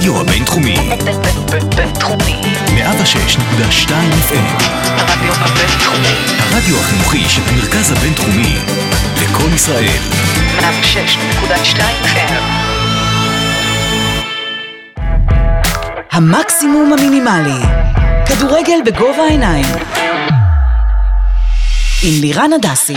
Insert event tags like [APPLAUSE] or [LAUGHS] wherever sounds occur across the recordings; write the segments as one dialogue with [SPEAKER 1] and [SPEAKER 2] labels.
[SPEAKER 1] הרדיו הבינתחומי.
[SPEAKER 2] בינתחומי.
[SPEAKER 1] 106.2 FM.
[SPEAKER 2] הרדיו הבינתחומי.
[SPEAKER 1] הרדיו החינוכי של המרכז הבינתחומי. לקום ישראל.
[SPEAKER 2] 106.2 FM.
[SPEAKER 3] המקסימום המינימלי. כדורגל בגובה העיניים. עם לירן הדסי.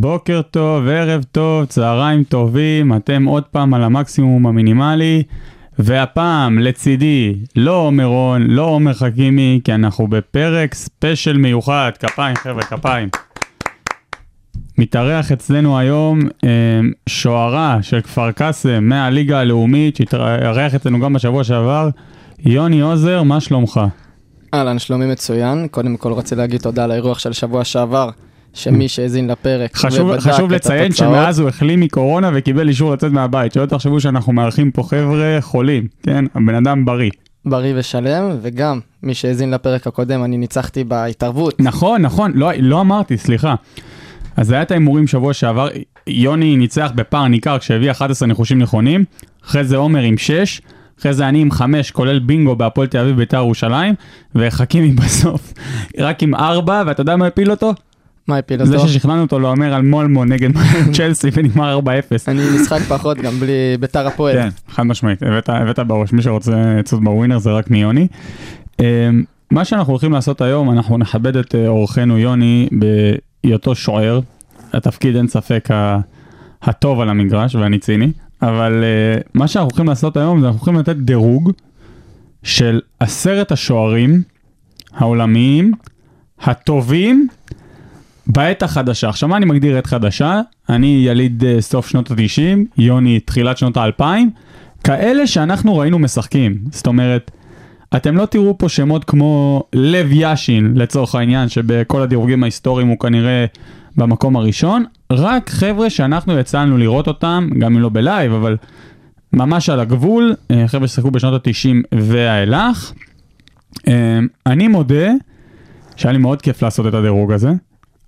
[SPEAKER 4] בוקר טוב, ערב טוב, צהריים טובים, אתם עוד פעם על המקסימום המינימלי, והפעם לצידי לא עומר רון, לא עומר חכימי, כי אנחנו בפרק ספיישל מיוחד, כפיים חבר'ה, כפיים. מתארח אצלנו היום אה, שוערה של כפר קאסם מהליגה הלאומית, שהתארח אצלנו גם בשבוע שעבר, יוני עוזר, מה שלומך?
[SPEAKER 5] אהלן, שלומי מצוין. קודם כל רוצה להגיד תודה על האירוח של שבוע שעבר, שמי שהאזין לפרק
[SPEAKER 4] חשוב, חשוב לציין
[SPEAKER 5] התוצאות,
[SPEAKER 4] שמאז הוא החלים מקורונה וקיבל אישור לצאת מהבית, שלא תחשבו שאנחנו מארחים פה חבר'ה חולים, כן? הבן אדם בריא.
[SPEAKER 5] בריא ושלם, וגם מי שהאזין לפרק הקודם, אני ניצחתי בהתערבות.
[SPEAKER 4] נכון, נכון, לא, לא אמרתי, סליחה. אז היה את ההימורים שבוע שעבר, יוני ניצח בפער ניכר כשהביא 11 ניחושים נכונים, אחרי זה עומר עם 6, אחרי זה אני עם 5, כולל בינגו בהפועל תל אביב בית"ר ירושלים, וחכימי [LAUGHS] בסוף רק עם 4, ואתה יודע מה הפיל אותו?
[SPEAKER 5] מה הפיל
[SPEAKER 4] זה
[SPEAKER 5] אותו?
[SPEAKER 4] ששכנענו אותו להמר על מולמו נגד [LAUGHS] צ'לסי ונגמר 4-0.
[SPEAKER 5] אני משחק פחות גם בלי ביתר הפועל.
[SPEAKER 4] כן, חד משמעית, הבאת, בראש, מי שרוצה עצות בווינר זה רק מיוני. אמ, מה שאנחנו הולכים לעשות היום, אנחנו נכבד את אה, אורחנו יוני בהיותו שוער, התפקיד אין ספק הטוב על המגרש ואני ציני, אבל אה, מה שאנחנו הולכים לעשות היום זה אנחנו הולכים לתת דירוג של עשרת השוערים העולמיים הטובים בעת החדשה. עכשיו מה אני מגדיר עת חדשה? אני יליד אה, סוף שנות ה-90, יוני תחילת שנות ה-2000, כאלה שאנחנו ראינו משחקים. זאת אומרת, אתם לא תראו פה שמות כמו לב יאשין לצורך העניין, שבכל הדירוגים ההיסטוריים הוא כנראה במקום הראשון, רק חבר'ה שאנחנו יצאנו לראות אותם, גם אם לא בלייב, אבל ממש על הגבול, אה, חבר'ה ששיחקו בשנות ה-90 ואילך. אה, אני מודה שהיה לי מאוד כיף לעשות את הדירוג הזה.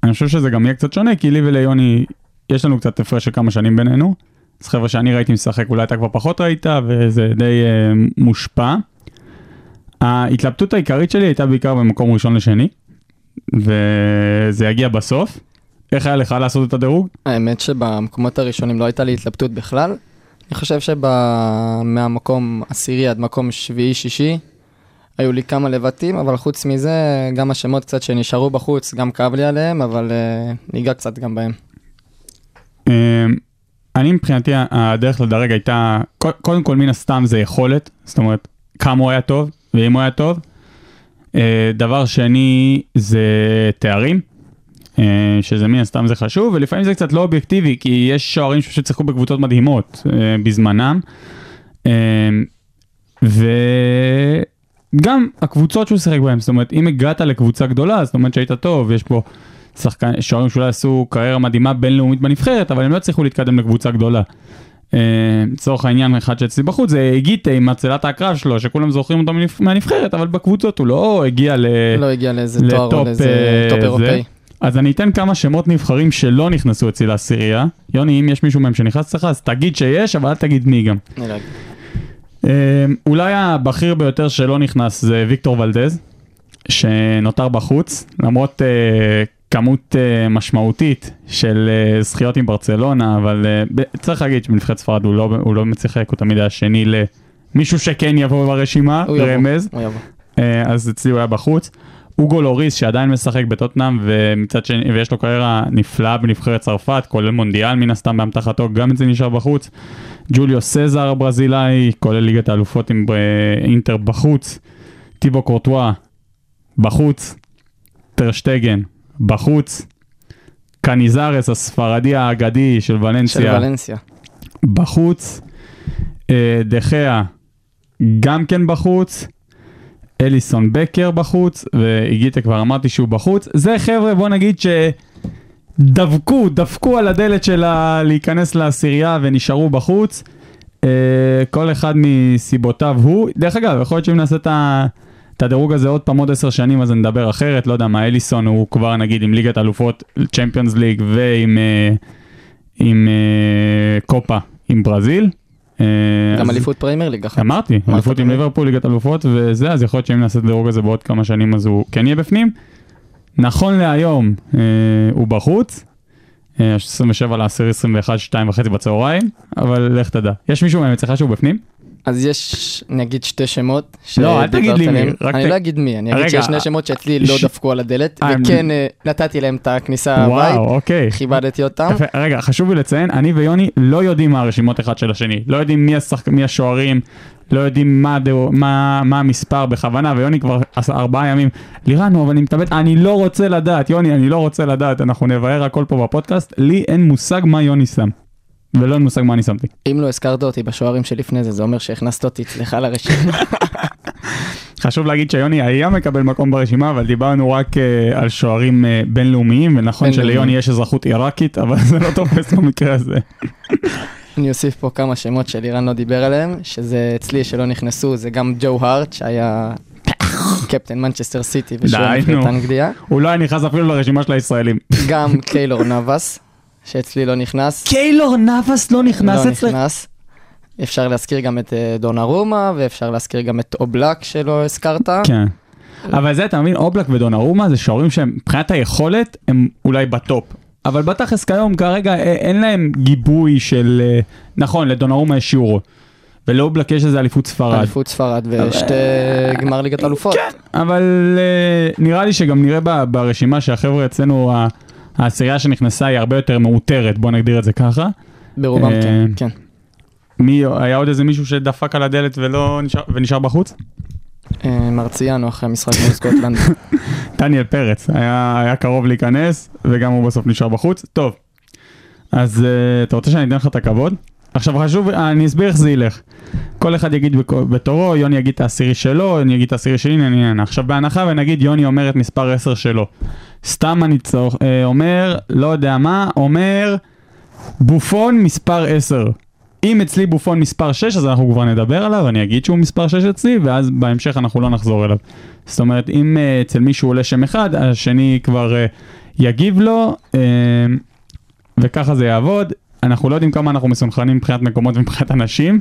[SPEAKER 4] אני חושב שזה גם יהיה קצת שונה, כי לי וליוני, יש לנו קצת הפרש של כמה שנים בינינו. אז חבר'ה שאני ראיתי משחק, אולי אתה כבר פחות ראית, וזה די אה, מושפע. ההתלבטות העיקרית שלי הייתה בעיקר במקום ראשון לשני, וזה יגיע בסוף. איך היה לך לעשות את הדירוג?
[SPEAKER 5] האמת שבמקומות הראשונים לא הייתה לי התלבטות בכלל. אני חושב שמהמקום עשירי עד מקום שביעי-שישי, היו לי כמה לבטים, אבל חוץ מזה, גם השמות קצת שנשארו בחוץ, גם כאב לי עליהם, אבל uh, ניגע קצת גם בהם.
[SPEAKER 4] אה, אני מבחינתי הדרך לדרג הייתה, קו- קודם כל מן הסתם זה יכולת, זאת אומרת כמה הוא היה טוב ואם הוא היה טוב. אה, דבר שני זה תארים, אה, שזה מן הסתם זה חשוב, ולפעמים זה קצת לא אובייקטיבי, כי יש שוערים שפשוט שיחקו בקבוצות מדהימות בזמנם. אה, וגם הקבוצות שהוא שיחק בהן, זאת אומרת אם הגעת לקבוצה גדולה, זאת אומרת שהיית טוב, יש פה שחקן, שוערים שאולי עשו קריירה מדהימה בינלאומית בנבחרת, אבל הם לא הצליחו להתקדם לקבוצה גדולה. אה, לצורך העניין, אחד שאצלי בחוץ זה גיטה עם הצלת הקרב שלו, שכולם זוכרים אותו מהנבחרת, אבל בקבוצות הוא לא הגיע ל...
[SPEAKER 5] לא הגיע לאיזה תואר או לאיזה
[SPEAKER 4] אה,
[SPEAKER 5] טופ. אירופאי.
[SPEAKER 4] אז אני אתן כמה שמות נבחרים שלא נכנסו אצלי לעשירייה. יוני, אם יש מישהו מהם שנכנס אצלך, אז תגיד שיש, אבל אל תגיד מי גם.
[SPEAKER 5] אני לא יודע.
[SPEAKER 4] אה, אולי הבכיר ביותר שלא נכנס זה ויקטור ולדס, שנותר בחוץ, למרות אה, כמות אה, משמעותית של אה, זכיות עם ברצלונה, אבל אה, ב- צריך להגיד שבנבחרת ספרד הוא לא, הוא לא מצליח, הוא תמיד היה שני למישהו שכן יבוא ברשימה,
[SPEAKER 5] הוא יבוא,
[SPEAKER 4] רמז.
[SPEAKER 5] הוא יבוא.
[SPEAKER 4] אה, אז אצלי הוא היה בחוץ. אוגו לוריס שעדיין משחק בטוטנאם ומצד שני ויש לו קריירה נפלאה בנבחרת צרפת כולל מונדיאל מן הסתם באמתחתו גם את זה נשאר בחוץ. ג'וליו סזר הברזילאי כולל ליגת האלופות עם אה, אינטר בחוץ. טיבו קורטואה בחוץ. טרשטגן בחוץ. קניזרס הספרדי האגדי של
[SPEAKER 5] של
[SPEAKER 4] ולנסיה
[SPEAKER 5] ולנסיה.
[SPEAKER 4] בחוץ, אה, דחיה גם כן בחוץ, אליסון בקר בחוץ, ואיגיטה כבר אמרתי שהוא בחוץ. זה חבר'ה, בוא נגיד שדבקו, דפקו על הדלת שלה להיכנס לעשירייה ונשארו בחוץ. אה, כל אחד מסיבותיו הוא. דרך אגב, יכול להיות שאם נעשה את ה... את הדירוג הזה עוד פעם עוד עשר שנים אז נדבר אחרת, לא יודע מה, אליסון הוא כבר נגיד עם ליגת אלופות, צ'מפיונס ליג ועם אה, עם, אה, קופה עם ברזיל. אה,
[SPEAKER 5] גם אליפות פריימר ליג אחת.
[SPEAKER 4] אמרתי,
[SPEAKER 5] אמרת
[SPEAKER 4] אליפות עם? ליברפול, ליגת אלופות וזה, אז יכול להיות שאם נעשה את הדירוג הזה בעוד כמה שנים אז הוא כן יהיה בפנים. נכון להיום אה, הוא בחוץ, אה, 27 לעשיר 21, 2 וחצי בצהריים, אבל לך תדע. יש מישהו מהם אצלך שהוא בפנים?
[SPEAKER 5] אז יש, אני אגיד שתי שמות.
[SPEAKER 4] לא, אל תגיד לי מי,
[SPEAKER 5] אני
[SPEAKER 4] ת-
[SPEAKER 5] לא אגיד מי, אני אגיד שיש שני שמות שאצלי לא דפקו על הדלת,
[SPEAKER 4] אה,
[SPEAKER 5] וכן אה, נתתי להם את הכניסה
[SPEAKER 4] וואו, אוקיי.
[SPEAKER 5] כיבדתי אותם.
[SPEAKER 4] רגע, חשוב לי לציין, אני ויוני לא יודעים מה הרשימות אחד של השני. לא יודעים מי, השחק... מי השוערים, לא יודעים מה, הדיר... מה, מה המספר בכוונה, ויוני כבר עשה ארבעה ימים. לירן, אבל אני מתאבד, אני לא רוצה לדעת, יוני, אני לא רוצה לדעת, אנחנו נבהר הכל פה בפודקאסט, לי אין מושג מה יוני שם. ולא אין מושג מה אני שמתי.
[SPEAKER 5] אם לא הזכרת אותי בשוערים שלפני זה, זה אומר שהכנסת אותי אצלך לרשימה. [LAUGHS]
[SPEAKER 4] חשוב להגיד שיוני היה מקבל מקום ברשימה, אבל דיברנו רק uh, על שוערים uh, בינלאומיים, ונכון. שליוני יש אזרחות עיראקית, אבל זה לא תופס [LAUGHS] במקרה הזה. [LAUGHS]
[SPEAKER 5] אני אוסיף פה כמה שמות שלירן לא דיבר עליהם, שזה אצלי שלא נכנסו, זה גם ג'ו הארט, שהיה קפטן מנצ'סטר סיטי ושוער נבחרת. אנגליה.
[SPEAKER 4] הוא לא היה נכנס אפילו לרשימה של הישראלים.
[SPEAKER 5] גם קיילור נאבס, שאצלי לא נכנס.
[SPEAKER 4] קיילור נאבס לא נכנס
[SPEAKER 5] לא
[SPEAKER 4] אצלך?
[SPEAKER 5] נכנס. אפשר להזכיר גם את אה, דונרומה, ואפשר להזכיר גם את אובלק שלא הזכרת.
[SPEAKER 4] כן. אבל זה, אתה מבין, אובלק ודונרומה זה שוערים שהם, מבחינת היכולת, הם אולי בטופ. אבל בתכלס כיום, כרגע, אין להם גיבוי של... אה, נכון, לדונרומה יש יורו. ולאובלק יש איזה אליפות ספרד.
[SPEAKER 5] אליפות ספרד ושתי גמר ליגת אלופות.
[SPEAKER 4] אבל אה, נראה לי שגם נראה ברשימה שהחבר'ה אצלנו, העשירייה שנכנסה היא הרבה יותר מאותרת, בוא נגדיר את זה ככה.
[SPEAKER 5] ברובם
[SPEAKER 4] אה,
[SPEAKER 5] כן, כן.
[SPEAKER 4] מי, היה עוד איזה מישהו שדפק על הדלת ולא נשאר, ונשאר בחוץ?
[SPEAKER 5] אה, מרציאנו אחרי המשחק מול סקוטלנד. [LAUGHS]
[SPEAKER 4] דניאל פרץ היה, היה קרוב להיכנס וגם הוא בסוף נשאר בחוץ. טוב, אז uh, אתה רוצה שאני אתן לך את הכבוד? עכשיו חשוב, אני אסביר איך זה ילך. כל אחד יגיד בתורו, יוני יגיד את העשירי שלו, אני אגיד את העשירי שלי, אני אענה. עכשיו בהנחה ונגיד יוני אומר את מספר 10 שלו. סתם אני צורך, אה, אומר, לא יודע מה, אומר בופון מספר 10. אם אצלי בופון מספר 6 אז אנחנו כבר נדבר עליו, אני אגיד שהוא מספר 6 אצלי ואז בהמשך אנחנו לא נחזור אליו. זאת אומרת, אם אה, אצל מישהו עולה שם אחד, השני כבר אה, יגיב לו, אה, וככה זה יעבוד. אנחנו לא יודעים כמה אנחנו מסונכרנים מבחינת מקומות ומבחינת אנשים.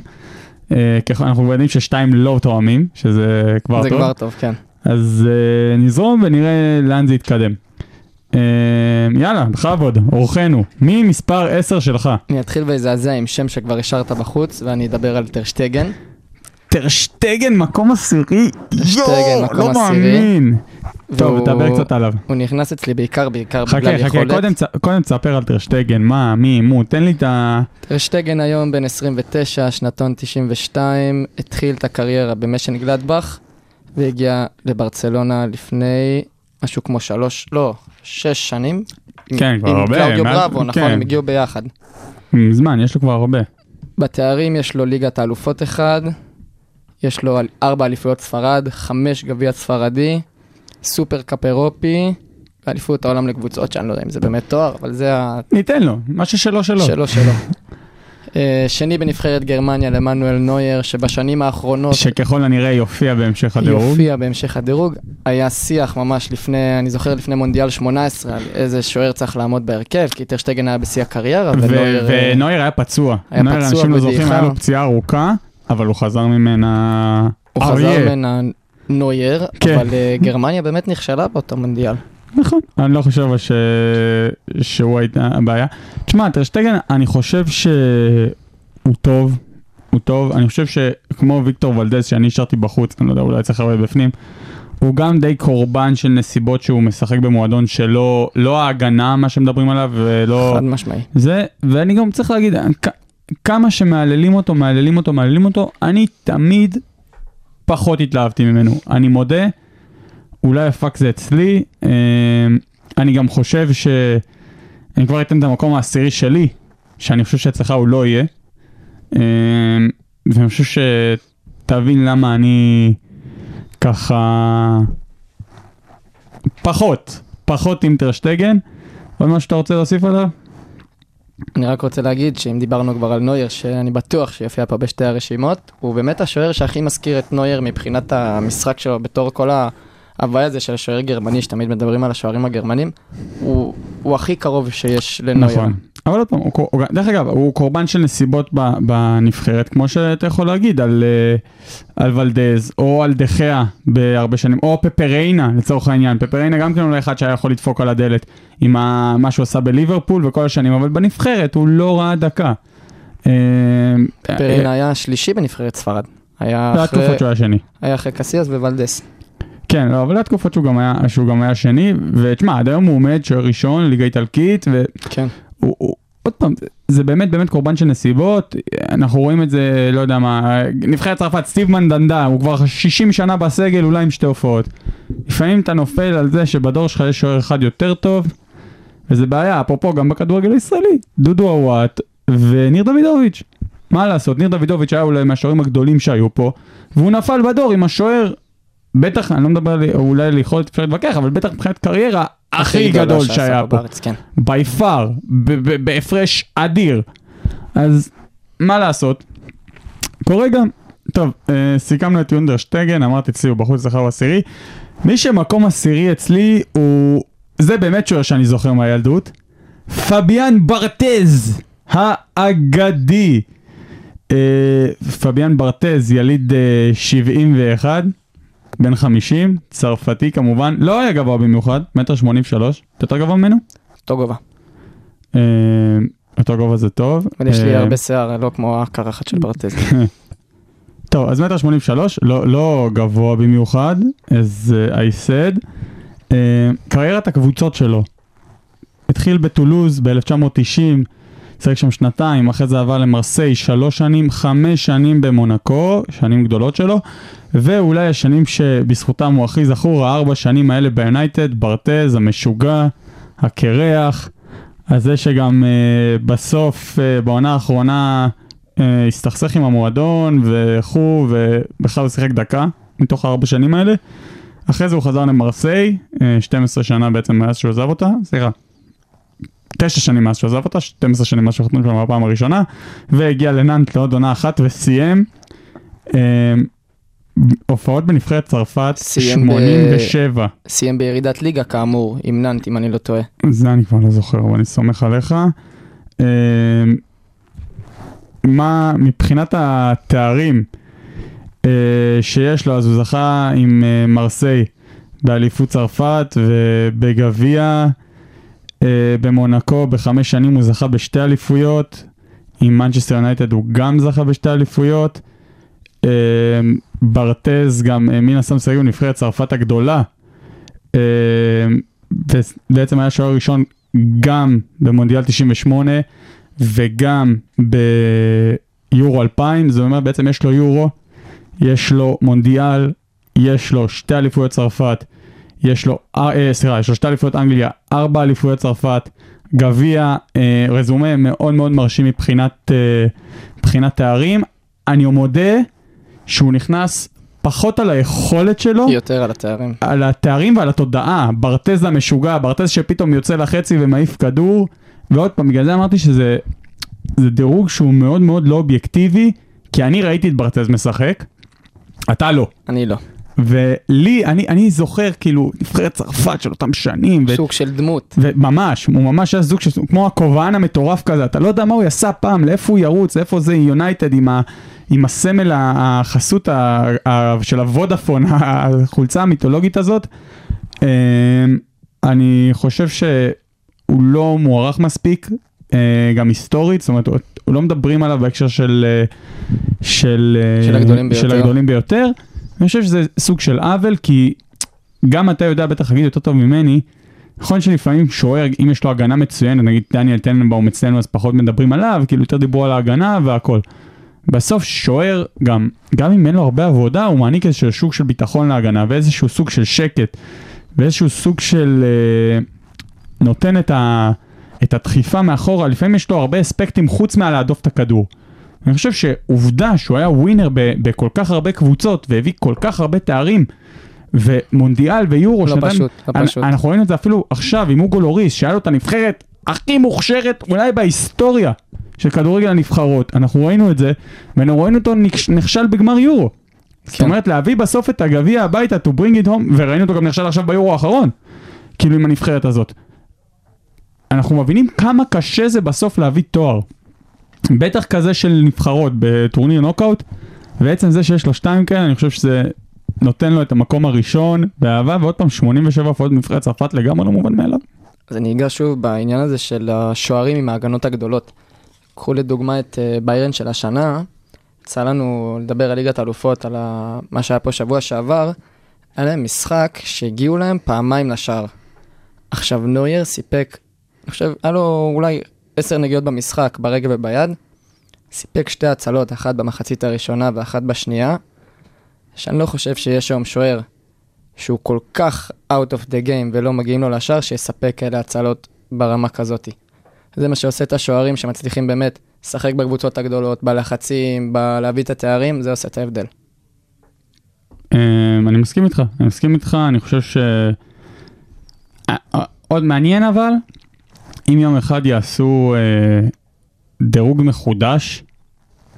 [SPEAKER 4] אה, אנחנו יודעים ששתיים לא תואמים, שזה כבר
[SPEAKER 5] זה
[SPEAKER 4] טוב.
[SPEAKER 5] כבר טוב, כן.
[SPEAKER 4] אז אה, נזרום ונראה לאן זה יתקדם. אה, יאללה, בכבוד, אורחנו. מי מספר 10 שלך?
[SPEAKER 5] אני אתחיל ואזעזע עם שם שכבר השארת בחוץ, ואני אדבר על טרשטגן.
[SPEAKER 4] טרשטגן, מקום עשירי.
[SPEAKER 5] טרשטגן, מקום
[SPEAKER 4] לא
[SPEAKER 5] עשירי.
[SPEAKER 4] מאמין. טוב,
[SPEAKER 5] והוא-
[SPEAKER 4] תדבר קצת עליו.
[SPEAKER 5] הוא נכנס אצלי בעיקר, בעיקר בגלל
[SPEAKER 4] חכה, חכה,
[SPEAKER 5] יכולת.
[SPEAKER 4] קודם תספר על טרשטגן, מה, מי, מו, תן לי את ה...
[SPEAKER 5] טרשטגן היום בן 29, שנתון 92, התחיל את הקריירה במנשן גלדבך, והגיע לברצלונה לפני משהו כמו שלוש, לא, שש שנים. עם-
[SPEAKER 4] כן, כבר
[SPEAKER 5] עם
[SPEAKER 4] הרבה,
[SPEAKER 5] קלאודיו
[SPEAKER 4] מאז-
[SPEAKER 5] בראבו, נכון,
[SPEAKER 4] כן.
[SPEAKER 5] הם הגיעו ביחד.
[SPEAKER 4] מזמן, יש לו כבר הרבה.
[SPEAKER 5] בתארים יש לו ליגת האלופות אחד, יש לו ארבע אליפויות ספרד, חמש גביע ספרדי, סופר קאפ אירופי, ואליפות העולם לקבוצות, שאני לא יודע אם זה באמת תואר, אבל זה
[SPEAKER 4] ניתן לו, מה ששלו שלו.
[SPEAKER 5] השלו שלו. [LAUGHS] אה, שני בנבחרת גרמניה למנואל נויר, שבשנים האחרונות
[SPEAKER 4] שככל הנראה יופיע בהמשך הדירוג.
[SPEAKER 5] יופיע בהמשך הדירוג. היה שיח ממש לפני, אני זוכר לפני מונדיאל 18, על איזה שוער צריך לעמוד בהרכב, כי טרשטגן היה בשיא הקריירה, ונויר... אה,
[SPEAKER 4] ונויר היה פצוע.
[SPEAKER 5] היה פצוע
[SPEAKER 4] אנשים לא זוכרים,
[SPEAKER 5] בדעיכה.
[SPEAKER 4] היה לו פציעה ארוכה, אבל הוא חזר ממנה...
[SPEAKER 5] הוא. חזר ממנה נויר,
[SPEAKER 4] כן.
[SPEAKER 5] אבל אה, גרמניה באמת נכשלה באותו מונדיאל.
[SPEAKER 4] נכון, אני לא חושב ש... שהוא הייתה הבעיה. תשמע, טרשטגן, אני חושב שהוא טוב, הוא טוב, אני חושב שכמו ויקטור ולדז שאני השארתי בחוץ, אני לא יודע, אולי צריך הרבה בפנים, הוא גם די קורבן של נסיבות שהוא משחק במועדון שלא, לא ההגנה, מה שמדברים עליו, ולא...
[SPEAKER 5] חד משמעי.
[SPEAKER 4] זה, ואני גם צריך להגיד, כמה שמהללים אותו, מהללים אותו, מהללים אותו, אני תמיד פחות התלהבתי ממנו. אני מודה, אולי הפאק זה אצלי, אה, אני גם חושב ש... אני כבר אתן את המקום העשירי שלי, שאני חושב שאצלך הוא לא יהיה. אה, ואני חושב שתבין למה אני ככה פחות, פחות אינטרשטגן. עוד משהו שאתה רוצה להוסיף עליו?
[SPEAKER 5] אני רק רוצה להגיד שאם דיברנו כבר על נויר, שאני בטוח שיופיע פה בשתי הרשימות, הוא באמת השוער שהכי מזכיר את נויר מבחינת המשחק שלו, בתור כל ההוואי הזה של השוער גרמני, שתמיד מדברים על השוערים הגרמנים, הוא, הוא הכי קרוב שיש לנויר.
[SPEAKER 4] נכון. אבל עוד פעם, הוא, הוא, דרך אגב, הוא קורבן של נסיבות בנבחרת, כמו שאתה יכול להגיד על, אה, על ולדז, או על דחיה בהרבה שנים, או פפריינה לצורך העניין. פפריינה גם כן אולי אחד שהיה יכול לדפוק על הדלת עם ה, מה שהוא עשה בליברפול וכל השנים, אבל בנבחרת הוא לא ראה דקה. אה,
[SPEAKER 5] פרינה
[SPEAKER 4] אה,
[SPEAKER 5] היה שלישי בנבחרת ספרד. היה
[SPEAKER 4] זה
[SPEAKER 5] אחרי,
[SPEAKER 4] התקופות שהוא היה שני.
[SPEAKER 5] היה אחרי קסיאס וולדס.
[SPEAKER 4] כן, לא, אבל התקופות שהוא גם היה, שהוא גם היה שני, ותשמע, עד היום הוא עומד שוער ראשון, ליגה איטלקית, ו...
[SPEAKER 5] כן.
[SPEAKER 4] הוא, עוד פעם, זה- באמת באמת קורבן של נסיבות, אנחנו רואים את זה, לא יודע מה, נבחרת צרפת, סטיב מנדנדה, הוא כבר 60 שנה בסגל, אולי עם שתי הופעות. לפעמים אתה נופל על זה שבדור שלך יש שוער אחד יותר טוב, וזה בעיה, אפרופו גם בכדורגל הישראלי, דודו עוואט וניר דוידוביץ'. מה לעשות, ניר דוידוביץ' היה אולי מהשוערים הגדולים שהיו פה, והוא נפל בדור עם השוער, בטח, אני לא מדבר אולי על יכולת אפשר להתווכח, אבל בטח מבחינת קריירה, הכי גדול שהיה פה.
[SPEAKER 5] בארץ, כן.
[SPEAKER 4] בי פאר, בהפרש אדיר. אז מה לעשות? קורה גם. טוב, אה, סיכמנו את יונדרשטגן, אמרתי אצלי הוא בחוץ זכר עשירי. מי שמקום עשירי אצלי הוא... זה באמת שוער שאני זוכר מהילדות. פביאן ברטז, האגדי. אה, פביאן ברטז, יליד אה, 71, בן 50, צרפתי כמובן, לא היה גבוה במיוחד, מטר 83, אתה יותר גבוה ממנו?
[SPEAKER 5] אותו גובה.
[SPEAKER 4] אה, אותו גובה זה טוב.
[SPEAKER 5] אבל יש לי
[SPEAKER 4] אה,
[SPEAKER 5] הרבה שיער, לא כמו הקרחת של ברטז. [LAUGHS]
[SPEAKER 4] טוב, אז מטר 83, לא, לא גבוה במיוחד, אז uh, I said. Uh, קריירת הקבוצות שלו, התחיל בטולוז ב-1990, שיחק שם שנתיים, אחרי זה עבר למרסיי שלוש שנים, חמש שנים במונקו, שנים גדולות שלו, ואולי השנים שבזכותם הוא הכי זכור, הארבע שנים האלה ביונייטד, ברטז, המשוגע, הקרח, הזה שגם uh, בסוף, uh, בעונה האחרונה, uh, הסתכסך עם המועדון וכו', ובכלל הוא שיחק דקה מתוך הארבע שנים האלה. אחרי זה הוא חזר למרסיי, אה, 12 שנה בעצם מאז שהוא עזב אותה, סליחה, 9 שנים מאז שהוא עזב אותה, 12 שנים מאז שהוא חתום שם בפעם הראשונה, והגיע לנאנט לעוד עונה אחת וסיים. אה, הופעות בנבחרת צרפת,
[SPEAKER 5] סיים ב-
[SPEAKER 4] 87.
[SPEAKER 5] סיים בירידת ליגה כאמור, עם נאנט אם אני לא טועה.
[SPEAKER 4] זה אני כבר לא זוכר, אבל אני סומך עליך. אה, מה מבחינת התארים אה, שיש לו, אז הוא זכה עם אה, מרסיי באליפות צרפת ובגביע. אה, במונקו בחמש שנים הוא זכה בשתי אליפויות. עם מנצ'סטר יונייטד הוא גם זכה בשתי אליפויות. אה, ברטז גם מן הסתם שיחק בנבחרת צרפת הגדולה. אה, ובעצם היה שוער ראשון גם במונדיאל 98 וגם ביורו 2000, זאת אומרת בעצם יש לו יורו, יש לו מונדיאל, יש לו שתי אליפויות צרפת, יש לו, אה, אה, סליחה, יש לו שתי אליפויות אנגליה, ארבע אליפויות צרפת, גביע, אה, רזומה מאוד מאוד מרשים מבחינת, אה, מבחינת תארים. אני מודה שהוא נכנס פחות על היכולת שלו.
[SPEAKER 5] יותר על התארים.
[SPEAKER 4] על התארים ועל התודעה, ברטז המשוגע, ברטז שפתאום יוצא לחצי ומעיף כדור, ועוד פעם, בגלל זה אמרתי שזה זה דירוג שהוא מאוד מאוד לא אובייקטיבי, כי אני ראיתי את ברטז משחק, אתה לא.
[SPEAKER 5] אני לא.
[SPEAKER 4] ולי, אני, אני זוכר כאילו נבחרת צרפת של אותם שנים, ו-
[SPEAKER 5] סוג של דמות.
[SPEAKER 4] וממש, הוא ממש היה זוג של, כמו הכובען המטורף כזה, אתה לא יודע מה הוא עשה פעם, לאיפה הוא ירוץ, לאיפה זה יונייטד עם, ה, עם הסמל החסות ה, ה, של הוודאפון, החולצה המיתולוגית הזאת. אה, אני חושב שהוא לא מוערך מספיק, אה, גם היסטורית, זאת אומרת, לא מדברים עליו בהקשר של, אה, של, אה,
[SPEAKER 5] של הגדולים
[SPEAKER 4] של
[SPEAKER 5] ביותר.
[SPEAKER 4] הגדולים ביותר. אני חושב שזה סוג של עוול, כי גם אתה יודע בטח להגיד יותר טוב ממני, נכון שלפעמים שוער, אם יש לו הגנה מצוינת, נגיד דניאל טננבאום אצלנו אז פחות מדברים עליו, כאילו יותר דיברו על ההגנה והכל. בסוף שוער, גם, גם אם אין לו הרבה עבודה, הוא מעניק איזשהו סוג של ביטחון להגנה ואיזשהו סוג של שקט ואיזשהו סוג של אה, נותן את, ה, את הדחיפה מאחורה, לפעמים יש לו הרבה אספקטים חוץ מהלהדוף את הכדור. אני חושב שעובדה שהוא היה ווינר בכל כך הרבה קבוצות והביא כל כך הרבה תארים, ומונדיאל ויורו,
[SPEAKER 5] לא
[SPEAKER 4] שנתיים-
[SPEAKER 5] פשוט, לא
[SPEAKER 4] אנ-
[SPEAKER 5] פשוט.
[SPEAKER 4] אנחנו ראינו את זה אפילו עכשיו עם אוגו לוריס, שהיה לו את הנבחרת הכי מוכשרת אולי בהיסטוריה של כדורגל הנבחרות. אנחנו ראינו את זה, ואנחנו ראינו אותו נכש- נכשל בגמר יורו. זאת
[SPEAKER 5] כן.
[SPEAKER 4] אומרת, להביא בסוף את הגביע הביתה, to bring it home, וראינו אותו גם נכשל עכשיו ביורו האחרון, כאילו עם הנבחרת הזאת. אנחנו מבינים כמה קשה זה בסוף להביא תואר. בטח כזה של נבחרות בטורניר נוקאוט, ועצם זה שיש לו שתיים כאלה, אני חושב שזה נותן לו את המקום הראשון באהבה, ועוד פעם 87 הופעות בנבחרת צרפת לגמרי לא מובן מאליו.
[SPEAKER 5] אז אני אגע שוב בעניין הזה של השוערים עם ההגנות הגדולות. קחו לדוגמה את אה, ביירן של השנה, יצא לנו לדבר על ליגת האלופות, על מה שהיה פה שבוע שעבר, היה להם משחק שהגיעו להם פעמיים לשער. עכשיו נוייר סיפק, אני חושב, היה לו אולי עשר נגיעות במשחק, ברגל וביד, סיפק שתי הצלות, אחת במחצית הראשונה ואחת בשנייה, שאני לא חושב שיש היום שוער שהוא כל כך out of the game ולא מגיעים לו לשער, שיספק כאלה הצלות ברמה כזאתי. זה מה שעושה את השוערים שמצליחים באמת לשחק בקבוצות הגדולות, בלחצים, בלהביא את התארים, זה עושה את ההבדל.
[SPEAKER 4] אמ, אני מסכים איתך, אני מסכים איתך, אני חושב ש... אה, אה, עוד מעניין אבל, אם יום אחד יעשו אה, דירוג מחודש,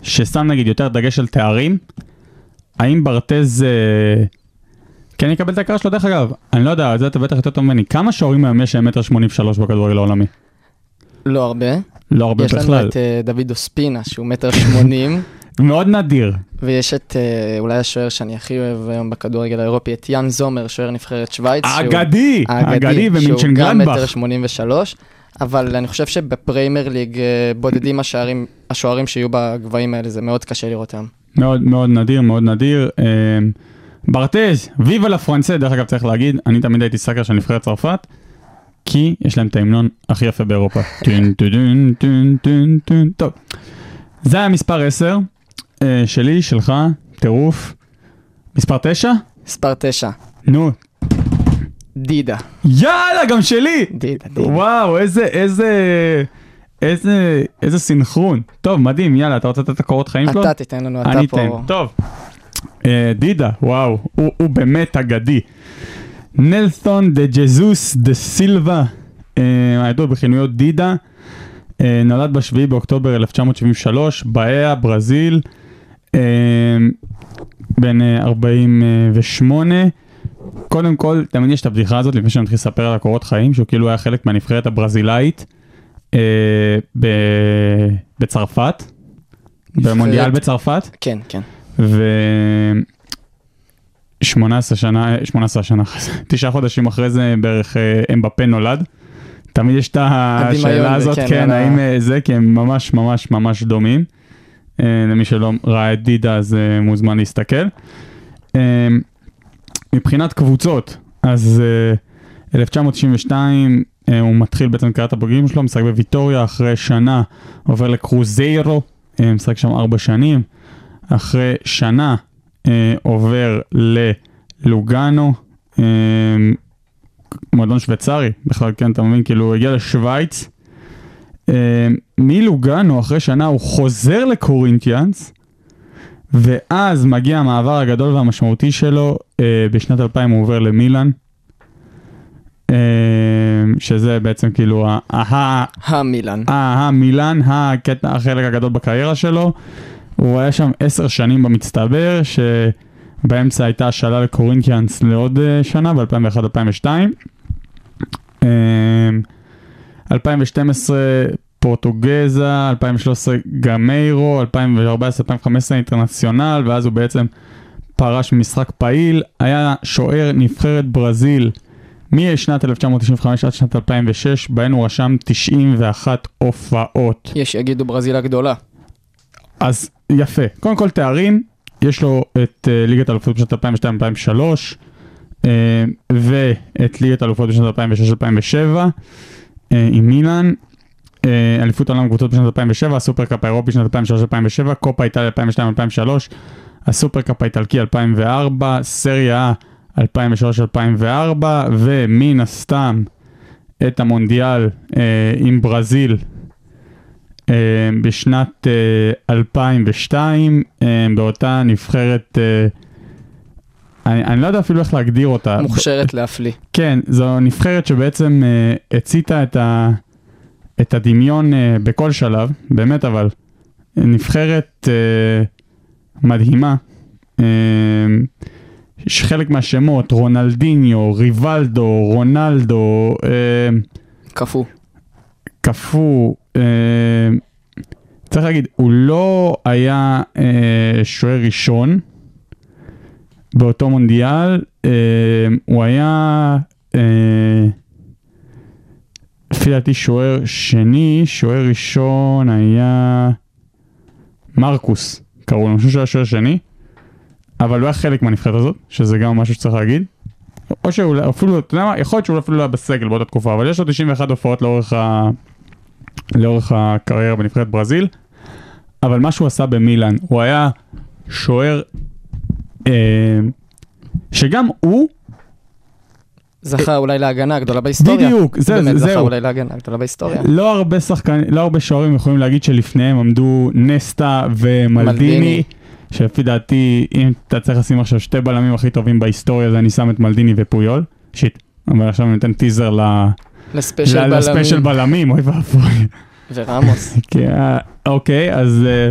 [SPEAKER 4] ששם נגיד יותר דגש על תארים, האם ברטז אה, כן יקבל את ההכרה שלו? דרך אגב, אני לא יודע, זה אתה בטח יותר טוב ממני, כמה שוערים היום יש שהם מטר שמונים ושלוש בכדורגל העולמי?
[SPEAKER 5] לא הרבה.
[SPEAKER 4] לא הרבה
[SPEAKER 5] יש לנו
[SPEAKER 4] בכלל,
[SPEAKER 5] את אה, דוד אוספינה, שהוא מטר שמונים, [LAUGHS]
[SPEAKER 4] מאוד נדיר.
[SPEAKER 5] ויש את אה, אולי השוער שאני הכי אוהב היום בכדורגל האירופי, את יאן זומר, שוער נבחרת שווייץ. שהוא-
[SPEAKER 4] אגדי, אגדי
[SPEAKER 5] שהוא גם מטר. שמונים ושלוש, אבל אני חושב שבפריימר ליג אה, בודדים השוערים, השוערים שיהיו בגבהים האלה, זה מאוד קשה לראות אותם.
[SPEAKER 4] מאוד מאוד נדיר, מאוד נדיר. אה, ברטז, ויבה לה פרנסה, דרך אגב צריך להגיד, אני תמיד הייתי סאקר של נבחרת צרפת, כי יש להם את ההמנון הכי יפה באירופה. [LAUGHS] טון טון טון טון טון. טוב, זה היה מספר 10 אה, שלי, שלך, טירוף. מספר 9?
[SPEAKER 5] מספר תשע,
[SPEAKER 4] נו,
[SPEAKER 5] דידה.
[SPEAKER 4] יאללה, גם שלי!
[SPEAKER 5] דידה, דידה.
[SPEAKER 4] וואו, איזה, איזה, איזה, איזה סינכרון. טוב, מדהים, יאללה, אתה רוצה לתת את הקורות חיים שלו?
[SPEAKER 5] אתה תיתן לנו, אתה
[SPEAKER 4] אני
[SPEAKER 5] פה.
[SPEAKER 4] אתן. טוב. אה, דידה, וואו, הוא, הוא באמת אגדי. נלסון דה ג'זוס דה סילבה, אה, הידוע בכינויו דידה, אה, נולד ב-7 באוקטובר 1973, באיה, ברזיל, אה, בן אה, 48. קודם כל, תמיד יש את הבדיחה הזאת, לפני שאני מתחיל לספר על הקורות חיים, שהוא כאילו היה חלק מהנבחרת הברזילאית אה, ב- בצרפת, במונדיאל בצרפת.
[SPEAKER 5] כן, כן.
[SPEAKER 4] ו... 18 שנה, 18 שנה [LAUGHS] תשעה חודשים אחרי זה בערך אה, אמבפה נולד. תמיד יש את השאלה הזאת,
[SPEAKER 5] כן,
[SPEAKER 4] כן, האם אה, זה, כי הם ממש ממש ממש דומים. אה, למי שלא ראה את דידה אז מוזמן להסתכל. מבחינת קבוצות, אז אה, 1992 אה, הוא מתחיל בעצם קריאת הבוגרים שלו, משחק בוויטוריה, אחרי שנה עובר לקרוזיירו, אה, משחק שם ארבע שנים. אחרי שנה אה, עובר ללוגאנו, אה, מועדון שוויצרי, בכלל כן, אתה מבין, כאילו הוא הגיע לשוויץ. אה, מלוגאנו, אחרי שנה הוא חוזר לקורינטיאנס, ואז מגיע המעבר הגדול והמשמעותי שלו, אה, בשנת 2000 הוא עובר למילאן. אה, שזה בעצם כאילו ה- ה-
[SPEAKER 5] המילן.
[SPEAKER 4] אה, המילאן, הקטע, החלק הגדול בקריירה שלו. הוא היה שם עשר שנים במצטבר, שבאמצע הייתה השאלה לקורינטיאנס לעוד אה, שנה, ב-2001-2002. 2012 פורטוגזה, 2013 גמיירו, 2014-2015 אינטרנציונל, ואז הוא בעצם פרש ממשחק פעיל. היה שוער נבחרת ברזיל משנת 1995 עד שנת 2006, בהן הוא רשם 91 הופעות.
[SPEAKER 5] יש שיגידו ברזיל הגדולה.
[SPEAKER 4] אז יפה. קודם כל תארים, יש לו את uh, ליגת האלופות בשנת 2002-2003, uh, ואת ליגת האלופות בשנת 2006-2007 uh, עם מילאן, אליפות העולם קבוצות בשנת 2007, הסופרקאפ האירופי בשנת 2003-2007, קופה איטליה 2002-2003, הסופרקאפ האיטלקי 2004, סריה 2003-2004, ומן הסתם את המונדיאל uh, עם ברזיל אה, בשנת אה, 2002, אה, באותה נבחרת, אה, אני, אני לא יודע אפילו איך להגדיר אותה.
[SPEAKER 5] מוכשרת להפליא.
[SPEAKER 4] כן, זו נבחרת שבעצם אה, הציתה את, ה, את הדמיון אה, בכל שלב, באמת אבל. נבחרת אה, מדהימה. יש חלק מהשמות, רונלדיניו, ריבלדו, רונלדו, אה,
[SPEAKER 5] קפוא.
[SPEAKER 4] קפוא, צריך להגיד, הוא לא היה אה, שוער ראשון באותו מונדיאל, אה, הוא היה, אה, לפי דעתי שוער שני, שוער ראשון היה מרקוס, קראו לו, אני חושב שהוא היה שוער שני, אבל הוא היה חלק מהנבחרת הזאת, שזה גם משהו שצריך להגיד. או שהוא אפילו, אתה יודע מה, יכול להיות שהוא אפילו לא היה בסגל באותה תקופה, אבל יש לו 91 הופעות לאורך, ה... לאורך הקריירה בנבחרת ברזיל, אבל מה שהוא עשה במילאן, הוא היה שוער אה, שגם הוא,
[SPEAKER 5] זכה אולי להגנה הגדולה בהיסטוריה.
[SPEAKER 4] בדיוק, זה-
[SPEAKER 5] באמת
[SPEAKER 4] זהו.
[SPEAKER 5] זכה אולי להגנה הגדולה בהיסטוריה.
[SPEAKER 4] לא הרבה שחקנים, לא הרבה שוערים יכולים להגיד שלפניהם עמדו נסטה ומלדיני,
[SPEAKER 5] מלדיני.
[SPEAKER 4] שלפי דעתי, אם אתה צריך לשים עכשיו שתי בלמים הכי טובים בהיסטוריה, אז אני שם את מלדיני ופויול. שיט, אבל עכשיו אני נותן טיזר ל-
[SPEAKER 5] לספיישל
[SPEAKER 4] ל- לספיישל
[SPEAKER 5] בלמים.
[SPEAKER 4] בלמים, אוי ואבוי.
[SPEAKER 5] ורמוס. [LAUGHS]
[SPEAKER 4] כן, אה, אוקיי, אז, אה,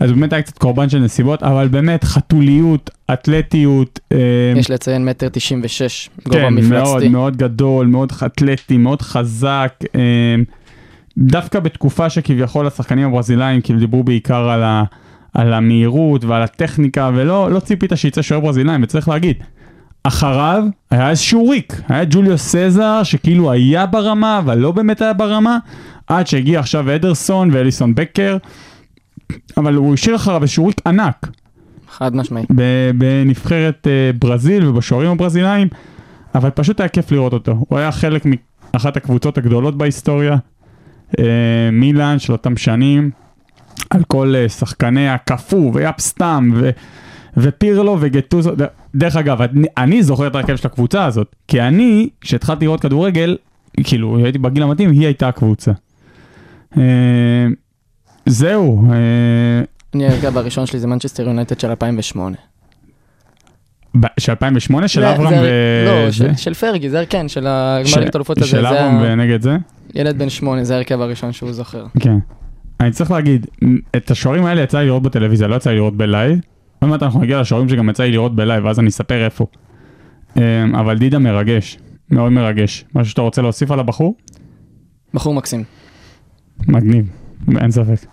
[SPEAKER 4] אז באמת היה קצת קורבן של נסיבות, אבל באמת חתוליות, אתלטיות, אה,
[SPEAKER 5] יש לציין מטר תשעים ושש, גובה
[SPEAKER 4] כן, מאוד,
[SPEAKER 5] מפלצתי.
[SPEAKER 4] מאוד גדול, מאוד אתלטי, מאוד חזק. אה, דווקא בתקופה שכביכול השחקנים הברזילאים כאילו דיברו בעיקר על, ה, על המהירות ועל הטכניקה, ולא לא ציפית שיצא שוער ברזילאים, וצריך להגיד, אחריו היה איזשהו ריק, היה ג'וליו סזר שכאילו היה ברמה, אבל לא באמת היה ברמה, עד שהגיע עכשיו אדרסון ואליסון בקר, אבל הוא השאיר אחריו ריק ענק.
[SPEAKER 5] חד משמעי.
[SPEAKER 4] בנבחרת אה, ברזיל ובשוערים הברזילאים, אבל פשוט היה כיף לראות אותו. הוא היה חלק מאחת הקבוצות הגדולות בהיסטוריה, אה, מילאן של אותם שנים, על כל אה, שחקניה, קפוא ויאפסטם ו... ופירלו וגטוזו, דרך אגב, אני, אני זוכר את הרכב של הקבוצה הזאת, כי אני, כשהתחלתי לראות כדורגל, כאילו, הייתי בגיל המתאים, היא הייתה הקבוצה. אה, זהו, אה,
[SPEAKER 5] אני ההרכב הראשון שלי זה מנצ'סטר יונייטד של 2008.
[SPEAKER 4] ב- של 2008 של
[SPEAKER 5] זה-
[SPEAKER 4] אברהם ו...
[SPEAKER 5] לא? של- של פרגי, זה כן, של הגמר
[SPEAKER 4] של-
[SPEAKER 5] ליגת האלופות הזה.
[SPEAKER 4] של
[SPEAKER 5] אברם
[SPEAKER 4] ונגד זה?
[SPEAKER 5] ילד בן שמונה, זה ההרכב הראשון שהוא זוכר.
[SPEAKER 4] כן. אני צריך להגיד, את השוערים האלה יצא לי לראות בטלוויזיה, לא יצא לי לראות בלייב. עוד מעט אנחנו נגיע לשוערים שגם יצא לי לראות בלייב, ואז אני אספר איפה. אמ, אבל דידה מרגש, מאוד מרגש. משהו שאתה רוצה להוסיף על הבחור?
[SPEAKER 5] בחור מקסים.
[SPEAKER 4] מגניב, אין ספק.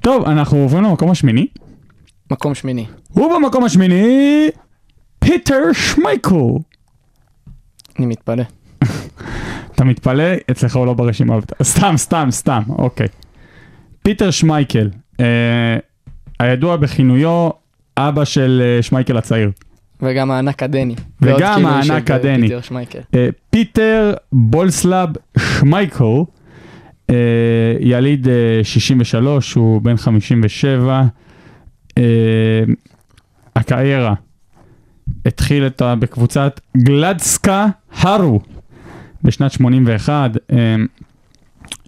[SPEAKER 4] טוב, אנחנו עוברים למקום השמיני.
[SPEAKER 5] מקום שמיני.
[SPEAKER 4] ובמקום השמיני, פיטר שמייקל.
[SPEAKER 5] אני מתפלא. [LAUGHS]
[SPEAKER 4] אתה מתפלא? אצלך הוא לא ברשימה. סתם, סתם, סתם, אוקיי. פיטר שמייקל, אה, הידוע בכינויו אבא של אה, שמייקל הצעיר.
[SPEAKER 5] וגם הענק הדני.
[SPEAKER 4] וגם
[SPEAKER 5] כינוי
[SPEAKER 4] הענק הדני.
[SPEAKER 5] פיטר שמייקל.
[SPEAKER 4] אה, פיטר בולסלב שמייקל, יליד אה, 63, הוא בן 57. אה, הקריירה התחיל את ה- בקבוצת גלדסקסה הרו בשנת 81, אה,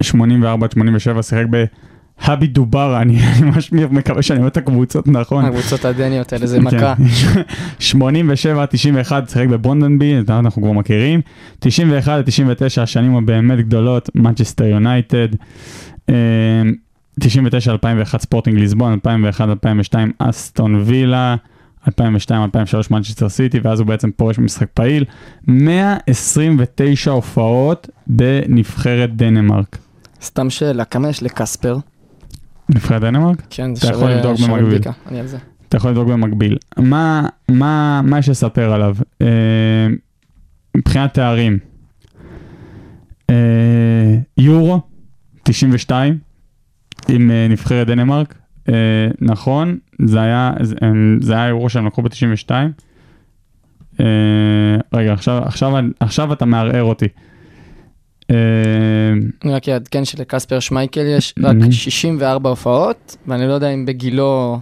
[SPEAKER 4] 84 עד 87 שיחק בהווידוברה, [LAUGHS] אני ממש מקווה שאני אומר את הקבוצות נכון.
[SPEAKER 5] הקבוצות הדניות האלה זה
[SPEAKER 4] כן.
[SPEAKER 5] מכה.
[SPEAKER 4] 87, 91, שיחק בברונדבי, אנחנו כבר מכירים. 91 ל-99, השנים הבאמת גדולות, מנצ'סטר יונייטד. 99, 2001, ספורטינג ליסבון, 2001, 2002, אסטון וילה. 2002, 2003, מנצ'סטר סיטי, ואז הוא בעצם פורש במשחק פעיל. 129 הופעות בנבחרת דנמרק.
[SPEAKER 5] סתם שאלה, כמה יש לקספר?
[SPEAKER 4] נבחרת דנמרק?
[SPEAKER 5] כן, זה שווה. בדיקה. אני על זה.
[SPEAKER 4] אתה יכול לבדוק במקביל. מה, מה, מה יש לספר עליו? אה, מבחינת תארים. אה, יורו, 92, עם אה, נבחרת דנמרק. אה, נכון, זה היה, זה, אה, זה היה יורו שהם לקחו ב-92. אה, רגע, עכשיו, עכשיו, עכשיו אתה מערער אותי. אה,
[SPEAKER 5] אני רק אעדכן שלקספר שמייקל יש רק
[SPEAKER 4] Mhm.
[SPEAKER 5] 64 הופעות, ואני לא יודע אם בגילו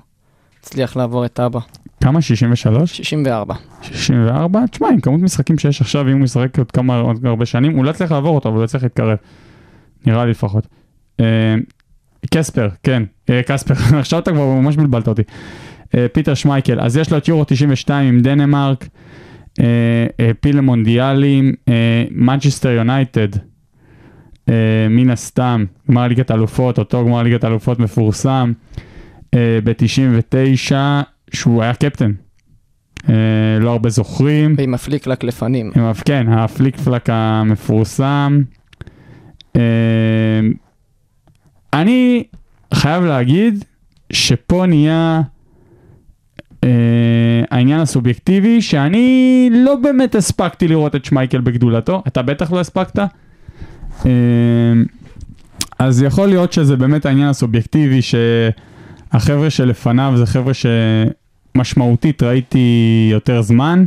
[SPEAKER 5] הצליח לעבור את אבא.
[SPEAKER 4] כמה? 63?
[SPEAKER 5] 64.
[SPEAKER 4] 64? תשמע, עם כמות משחקים שיש עכשיו, אם הוא ישחק עוד כמה, עוד הרבה שנים, הוא לא יצליח לעבור אותו, אבל הוא יצליח להתקרב. נראה לי לפחות. אה, קספר, כן, אה, קספר, [LAUGHS] עכשיו אתה כבר ממש בלבלת אותי. פיטר שמייקל, אז יש לו את יורו 92 עם דנמרק, העפיל למונדיאלים, מנצ'סטר יונייטד, מן הסתם, גמר ליגת אלופות, אותו גמר ליגת אלופות מפורסם, ב-99, שהוא היה קפטן. אה, לא הרבה זוכרים.
[SPEAKER 5] ועם הפליק פלק לפנים.
[SPEAKER 4] עם, כן, הפליק פלק המפורסם. אה, אני חייב להגיד שפה נהיה אה, העניין הסובייקטיבי שאני לא באמת הספקתי לראות את שמייקל בגדולתו, אתה בטח לא הספקת. אה, אז יכול להיות שזה באמת העניין הסובייקטיבי שהחבר'ה שלפניו זה חבר'ה שמשמעותית ראיתי יותר זמן.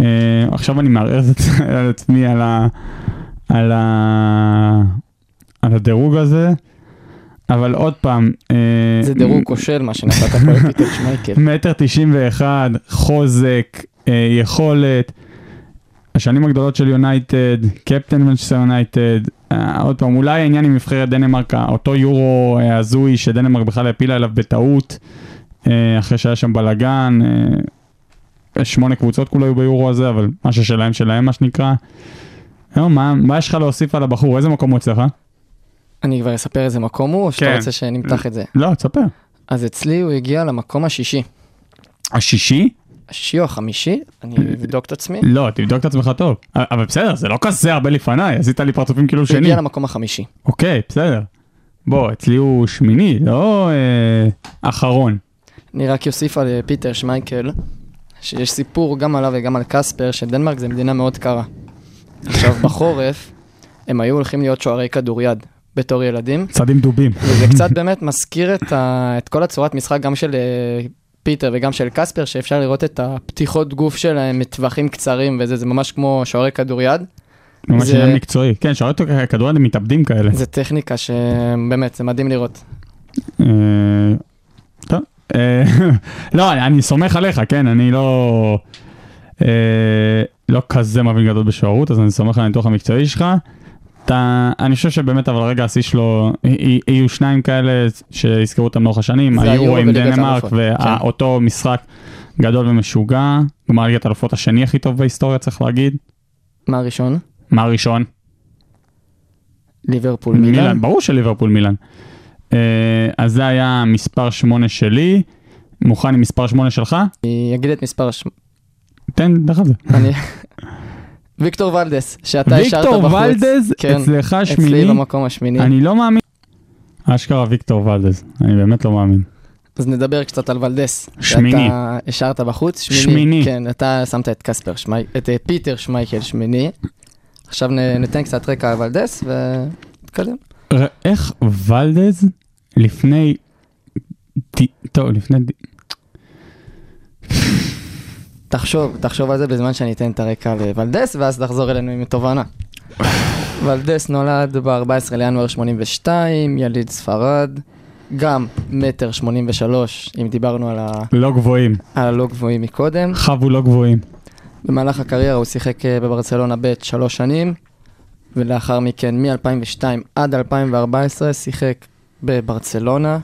[SPEAKER 4] אה, עכשיו אני מערער את [LAUGHS] על עצמי על, ה, על, ה, על הדירוג הזה, אבל עוד פעם, אה,
[SPEAKER 5] זה דירוג כושל מה שנתת פה [LAUGHS] לפיטר שמייקל.
[SPEAKER 4] מטר תשעים ואחד, חוזק, אה, יכולת. השנים הגדולות של יונייטד, קפטן מנצ'סטר יונייטד, אה, עוד פעם, אולי העניין עם נבחרת דנמרק, אותו יורו הזוי שדנמרק בכלל העפילה אליו בטעות, אה, אחרי שהיה שם בלאגן, אה, שמונה קבוצות כולו היו ביורו הזה, אבל מה ששלהם שלהם מה שנקרא. לא, מה, מה יש לך להוסיף על הבחור? איזה מקום הוא אצלך?
[SPEAKER 5] אני כבר אספר איזה מקום הוא, או שאתה
[SPEAKER 4] כן.
[SPEAKER 5] רוצה שנמתח את זה?
[SPEAKER 4] לא, תספר.
[SPEAKER 5] אז אצלי הוא הגיע למקום השישי.
[SPEAKER 4] השישי?
[SPEAKER 5] השישי או החמישי? אני אבדוק את עצמי.
[SPEAKER 4] לא, תבדוק את עצמך טוב. אבל בסדר, זה לא כזה הרבה לפניי, עשית לי פרצופים כאילו
[SPEAKER 5] הוא
[SPEAKER 4] שני.
[SPEAKER 5] הגיע למקום החמישי.
[SPEAKER 4] אוקיי, בסדר. בוא, אצלי הוא שמיני, לא אה, אחרון.
[SPEAKER 5] אני רק אוסיף על אה, פיטר שמייקל, שיש סיפור גם עליו וגם על קספר, שדנמרק זה מדינה מאוד קרה. עכשיו, [LAUGHS] בחורף, הם היו הולכים להיות שוערי כדוריד בתור ילדים,
[SPEAKER 4] צדים דובים.
[SPEAKER 5] וזה קצת [LAUGHS] באמת מזכיר את, ה... את כל הצורת משחק, גם של אה, פיטר וגם של קספר, שאפשר לראות את הפתיחות גוף שלהם מטווחים קצרים, וזה זה ממש כמו שוערי כדוריד.
[SPEAKER 4] ממש
[SPEAKER 5] זה-
[SPEAKER 4] עניין מקצועי. כן, שואלת כדורגל הם מתאבדים כאלה.
[SPEAKER 5] זה טכניקה שבאמת, זה מדהים לראות.
[SPEAKER 4] אה, טוב. אה, [LAUGHS] לא, אני- אני סומך עליך, כן, אני לא... אה, לא כזה מבין גדול בשוערות, אז אני סומך על הניתוח המקצועי שלך. אתה, אני חושב שבאמת, אבל רגע השיא שלו, יהיו שניים כאלה שיזכרו אותם לאורך השנים, היורו עם דנמרק,
[SPEAKER 5] האלופות, כן.
[SPEAKER 4] ואותו משחק גדול ומשוגע, גמר ליגת האלופות השני הכי טוב בהיסטוריה, צריך להגיד.
[SPEAKER 5] מה הראשון?
[SPEAKER 4] מה הראשון?
[SPEAKER 5] ליברפול מילאן.
[SPEAKER 4] ברור שליברפול מילאן. אה, אז זה היה מספר 8 שלי, מוכן עם מספר 8 שלך?
[SPEAKER 5] אני אגיד את מספר הש...
[SPEAKER 4] תן, דרך זה. [LAUGHS]
[SPEAKER 5] ויקטור ולדס, שאתה השארת בחוץ.
[SPEAKER 4] ויקטור ולדז
[SPEAKER 5] כן,
[SPEAKER 4] אצלך
[SPEAKER 5] אצלי
[SPEAKER 4] שמיני,
[SPEAKER 5] במקום השמיני.
[SPEAKER 4] אני לא מאמין. אשכרה ויקטור ולדז, אני באמת לא מאמין.
[SPEAKER 5] אז נדבר קצת על ולדס.
[SPEAKER 4] שמיני.
[SPEAKER 5] שאתה השארת בחוץ. שמיני.
[SPEAKER 4] שמיני.
[SPEAKER 5] כן, אתה שמת את קספר שמי... את פיטר שמייקל שמיני. עכשיו ניתן קצת רקע על ולדס ונתקדם.
[SPEAKER 4] איך ולדז לפני... טוב, לפני...
[SPEAKER 5] תחשוב, תחשוב על זה בזמן שאני אתן את הרקע לוולדס, ואז תחזור אלינו עם תובנה. [LAUGHS] ולדס נולד ב-14 לינואר 82, יליד ספרד, גם מטר 83, אם דיברנו על, ה...
[SPEAKER 4] לא גבוהים,
[SPEAKER 5] על הלא גבוהים מקודם.
[SPEAKER 4] חבו לא גבוהים.
[SPEAKER 5] במהלך הקריירה הוא שיחק אה, בברצלונה ב' שלוש שנים, ולאחר מכן מ-2002 עד 2014 שיחק בברצלונה.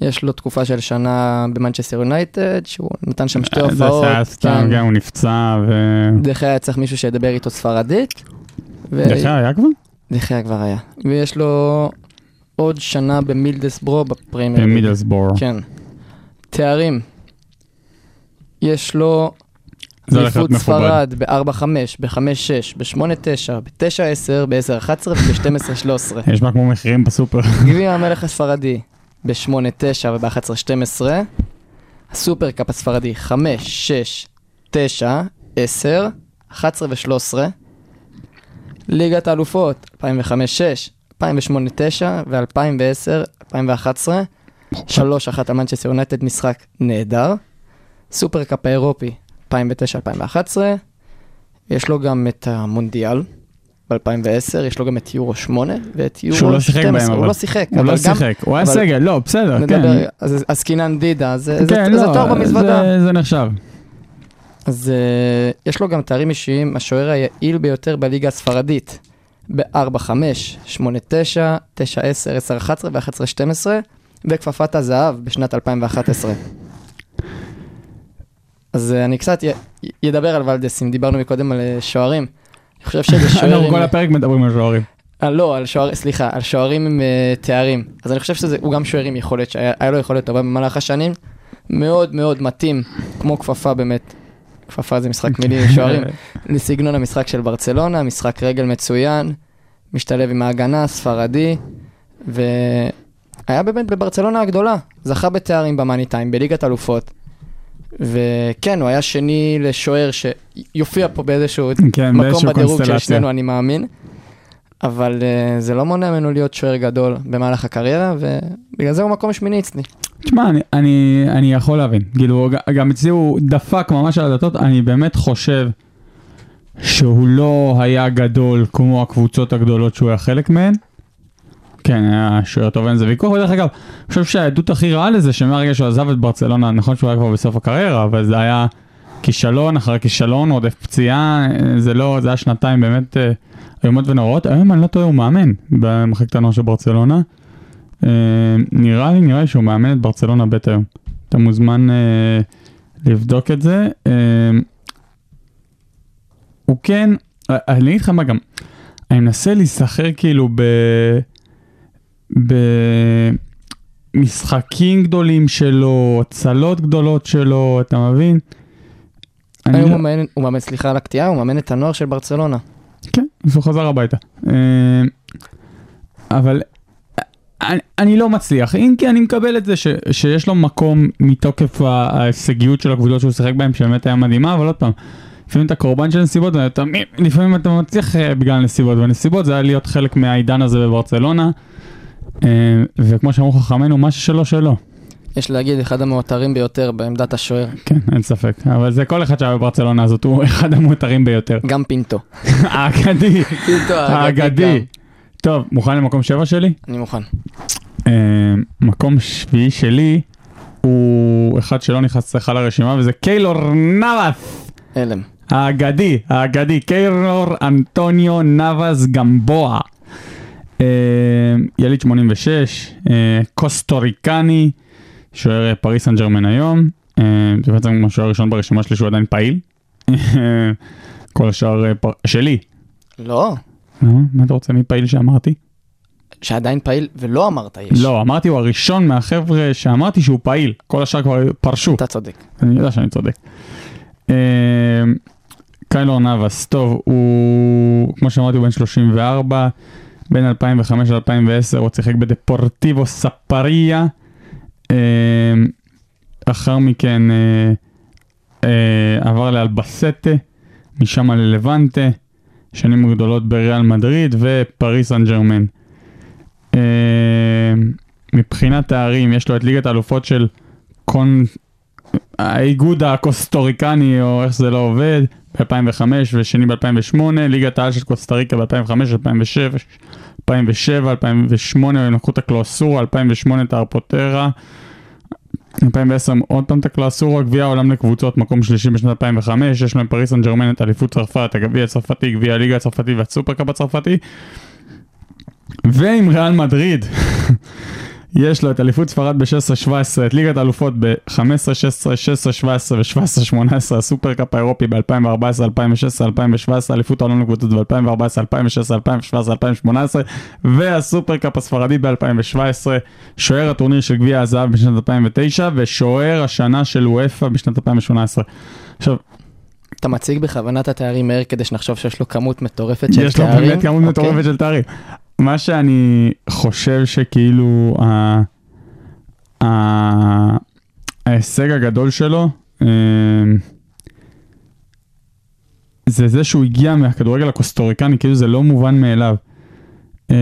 [SPEAKER 5] יש לו תקופה של שנה במנצ'סטר יונייטד, שהוא נתן שם שתי
[SPEAKER 4] אה, זה
[SPEAKER 5] הופעות.
[SPEAKER 4] היה סתם,
[SPEAKER 5] כן.
[SPEAKER 4] גם הוא נפצע ו...
[SPEAKER 5] דחיה היה צריך מישהו שידבר איתו ספרדית.
[SPEAKER 4] דחיה היה כבר?
[SPEAKER 5] דחיה כבר היה. ויש לו עוד שנה במילדסברו בפרמייר. ליג.
[SPEAKER 4] במידלסבור.
[SPEAKER 5] כן. תארים. יש לו
[SPEAKER 4] זה
[SPEAKER 5] אליפות. ספרד ב-4-5, ב-5-6, ב-8-9, ב-9-10, ב-10-11 וב-12-13.
[SPEAKER 4] יש בה כמו מחירים בסופר.
[SPEAKER 5] גביע המלך הספרדי ב-8-9 וב-11-12. הסופרקאפ הספרדי 5, 6, 9, 10, 11 ו-13. ליגת האלופות 2005-6, 2008-9 ו-2010-2011. 3-1 על מנצ'סטר יונייטד משחק נהדר. סופרקאפ האירופי 2009-2011. יש לו גם את המונדיאל ב-2010, יש לו גם את יורו 8 ואת יורו 12.
[SPEAKER 4] שהוא לא שיחק בהם,
[SPEAKER 5] הוא. לא שיחק,
[SPEAKER 4] הוא לא. שיחק, הוא היה סגל, לא, בסדר, כן.
[SPEAKER 5] אז אז קינן דידה, זה
[SPEAKER 4] כן,
[SPEAKER 5] זה
[SPEAKER 4] לא,
[SPEAKER 5] תואר במזוודה.
[SPEAKER 4] זה- זה נחשב.
[SPEAKER 5] אז אה, יש לו גם תארים אישיים, השוער היעיל ביותר בליגה הספרדית. ב-4, 5, 8, 9, 9, 10, 10, 11 ו-11, 12, וכפפת הזהב בשנת 2011. אז אה, אני קצת ידבר על ולדס, אם דיברנו מקודם על אה, שוערים. אני חושב שזה שוער [LAUGHS]
[SPEAKER 4] אנחנו. כל הפרק מדברים על שוערים.
[SPEAKER 5] אה, לא, על שוער, סליחה, על שוערים עם uh, תארים. אז אני חושב שהוא גם שוער עם יכולת, שהיה היה לו יכולת טובה במהלך השנים. מאוד מאוד מתאים, כמו כפפה באמת. כפפה זה משחק מילים, [LAUGHS] שוערים. לסגנון המשחק של ברצלונה, משחק רגל מצוין, משתלב עם ההגנה, ספרדי, והיה באמת בברצלונה הגדולה, זכה בתארים במאני טיים, בליגת אלופות. וכן, הוא היה שני לשוער שיופיע פה באיזשהו
[SPEAKER 4] כן,
[SPEAKER 5] מקום
[SPEAKER 4] באיזשהו
[SPEAKER 5] בדירוג של. שנינו, אני מאמין. אבל uh, זה לא מונע ממנו להיות שוער גדול במהלך הקריירה, ובגלל זה הוא מקום שמיני אצלי.
[SPEAKER 4] תשמע, אני, אני, אני יכול להבין, כאילו, ג- גם אצלי הוא דפק ממש על הדלתות, אני באמת חושב שהוא לא היה גדול כמו הקבוצות הגדולות שהוא היה חלק מהן. כן, היה שוער טוב, אין זה ויכוח, ודרך אגב, אני חושב שהעדות הכי רעה לזה, שמהרגע שהוא עזב את ברצלונה, נכון שהוא היה כבר בסוף הקריירה, אבל זה היה כישלון אחרי כישלון, עודף פציעה, זה לא, זה היה שנתיים באמת אה, איומות ונוראות. היום אני לא טועה, הוא מאמן במחלקת הנוער של ברצלונה. אה, נראה לי, נראה לי שהוא מאמן את ברצלונה ב' היום. אתה מוזמן אה, לבדוק את זה. הוא כן, אני אגיד לך מה גם, אני מנסה להיסחר כאילו ב... במשחקים גדולים שלו, הצלות גדולות שלו, אתה מבין?
[SPEAKER 5] היום
[SPEAKER 4] לא-
[SPEAKER 5] הוא מאמן, הוא מאמן, סליחה על הקטיעה, הוא מאמן את הנוער של ברצלונה.
[SPEAKER 4] כן, אז הוא חזר הביתה. אה, אבל אני, אני לא מצליח, אם כי אני מקבל את זה ש, שיש לו מקום מתוקף ההישגיות של הקבוצות שהוא שיחק בהן, שבאמת היה מדהימה, אבל עוד פעם, לפעמים אתה קורבן של נסיבות, ואתה, לפעמים אתה מצליח אה, בגלל נסיבות, והנסיבות זה היה להיות חלק מהעידן הזה בברצלונה, וכמו שאמרו חכמינו, מה ששלו שלו.
[SPEAKER 5] יש להגיד, אחד המאותרים ביותר בעמדת השוער.
[SPEAKER 4] כן, אין ספק, אבל זה כל אחד שהיה בברצלונה הזאת, הוא אחד המותרים ביותר.
[SPEAKER 5] גם פינטו. [LAUGHS]
[SPEAKER 4] האגדי,
[SPEAKER 5] פינטו
[SPEAKER 4] האגדי. טוב, מוכן למקום שבע שלי?
[SPEAKER 5] אני מוכן.
[SPEAKER 4] אה, מקום שביעי שלי הוא אחד שלא נכנס לך לרשימה וזה קיילור נאבס
[SPEAKER 5] הלם.
[SPEAKER 4] האגדי, האגדי, קיילור אנטוניו נאבס גמבואה. אה, יליד 86, אה, קוסטוריקני, שוער אה, פריס סן ג'רמן היום. זה בעצם השוער הראשון ברשימה שלי שהוא עדיין פעיל. [LAUGHS] כל השאר שלי.
[SPEAKER 5] לא,
[SPEAKER 4] מה אתה רוצה מפעיל שאמרתי?
[SPEAKER 5] שעדיין פעיל, ולא אמרת יש.
[SPEAKER 4] לא, אמרתי הוא הראשון מהחבר'ה שאמרתי שהוא פעיל, כל השאר כבר פרשו.
[SPEAKER 5] אתה צודק.
[SPEAKER 4] אני יודע שאני צודק. קיילור נאבס, טוב, הוא, כמו שאמרתי, הוא בן 34, בין 2005 ל-2010 הוא שיחק בדפורטיבו ספריה. לאחר מכן אה, אה, עבר לאלבסטה, משם ללבנטה, שנים גדולות בריאל מדריד ופריס סן ג'רמן. אה, מבחינת תארים, יש לו את ליגת האלופות של קון... האיגוד הקוסטוריקני, או איך שזה לא עובד, ב-2005 ושני ב-2008, ליגת העל של קוסטה ריקה ב-2005, 2007, 2007, 2008, הם לקחו את הקלואסורה, 2008 את הארפוטרה, 2010 עוד פעם את הקלאסורה, גביע העולם לקבוצות, מקום שלישי בשנת 2005, יש להם פריס סן ג'רמן את אליפות צרפת, הגביע הצרפתי, גביע הליגה הצרפתי והסופרקאפ הצרפתי. ועם ריאל מדריד, יש לו את אליפות ספרד ב-16-17, את ליגת האלופות ב-15-16, 16-17 ו-17-18, הסופרקאפ האירופי ב-2014, 2016, 2017, אליפות העולם לקבוצות ב-2014, 2016, 2017, 2018, והסופרקאפ הספרדי ב-2017, שוער הטורניר של גביע הזהב בשנת 2009, ושוער השנה של וופא בשנת 2018. עכשיו,
[SPEAKER 5] אתה מציג בכוונה את התארים מהר כדי שנחשוב שיש לו כמות מטורפת של תארים.
[SPEAKER 4] יש לו באמת כמות
[SPEAKER 5] אוקיי.
[SPEAKER 4] מטורפת של תארים. מה שאני חושב שכאילו ה- ה- ההישג הגדול שלו אה, זה זה שהוא הגיע מהכדורגל הקוסטוריקני, כאילו זה לא מובן מאליו. אה,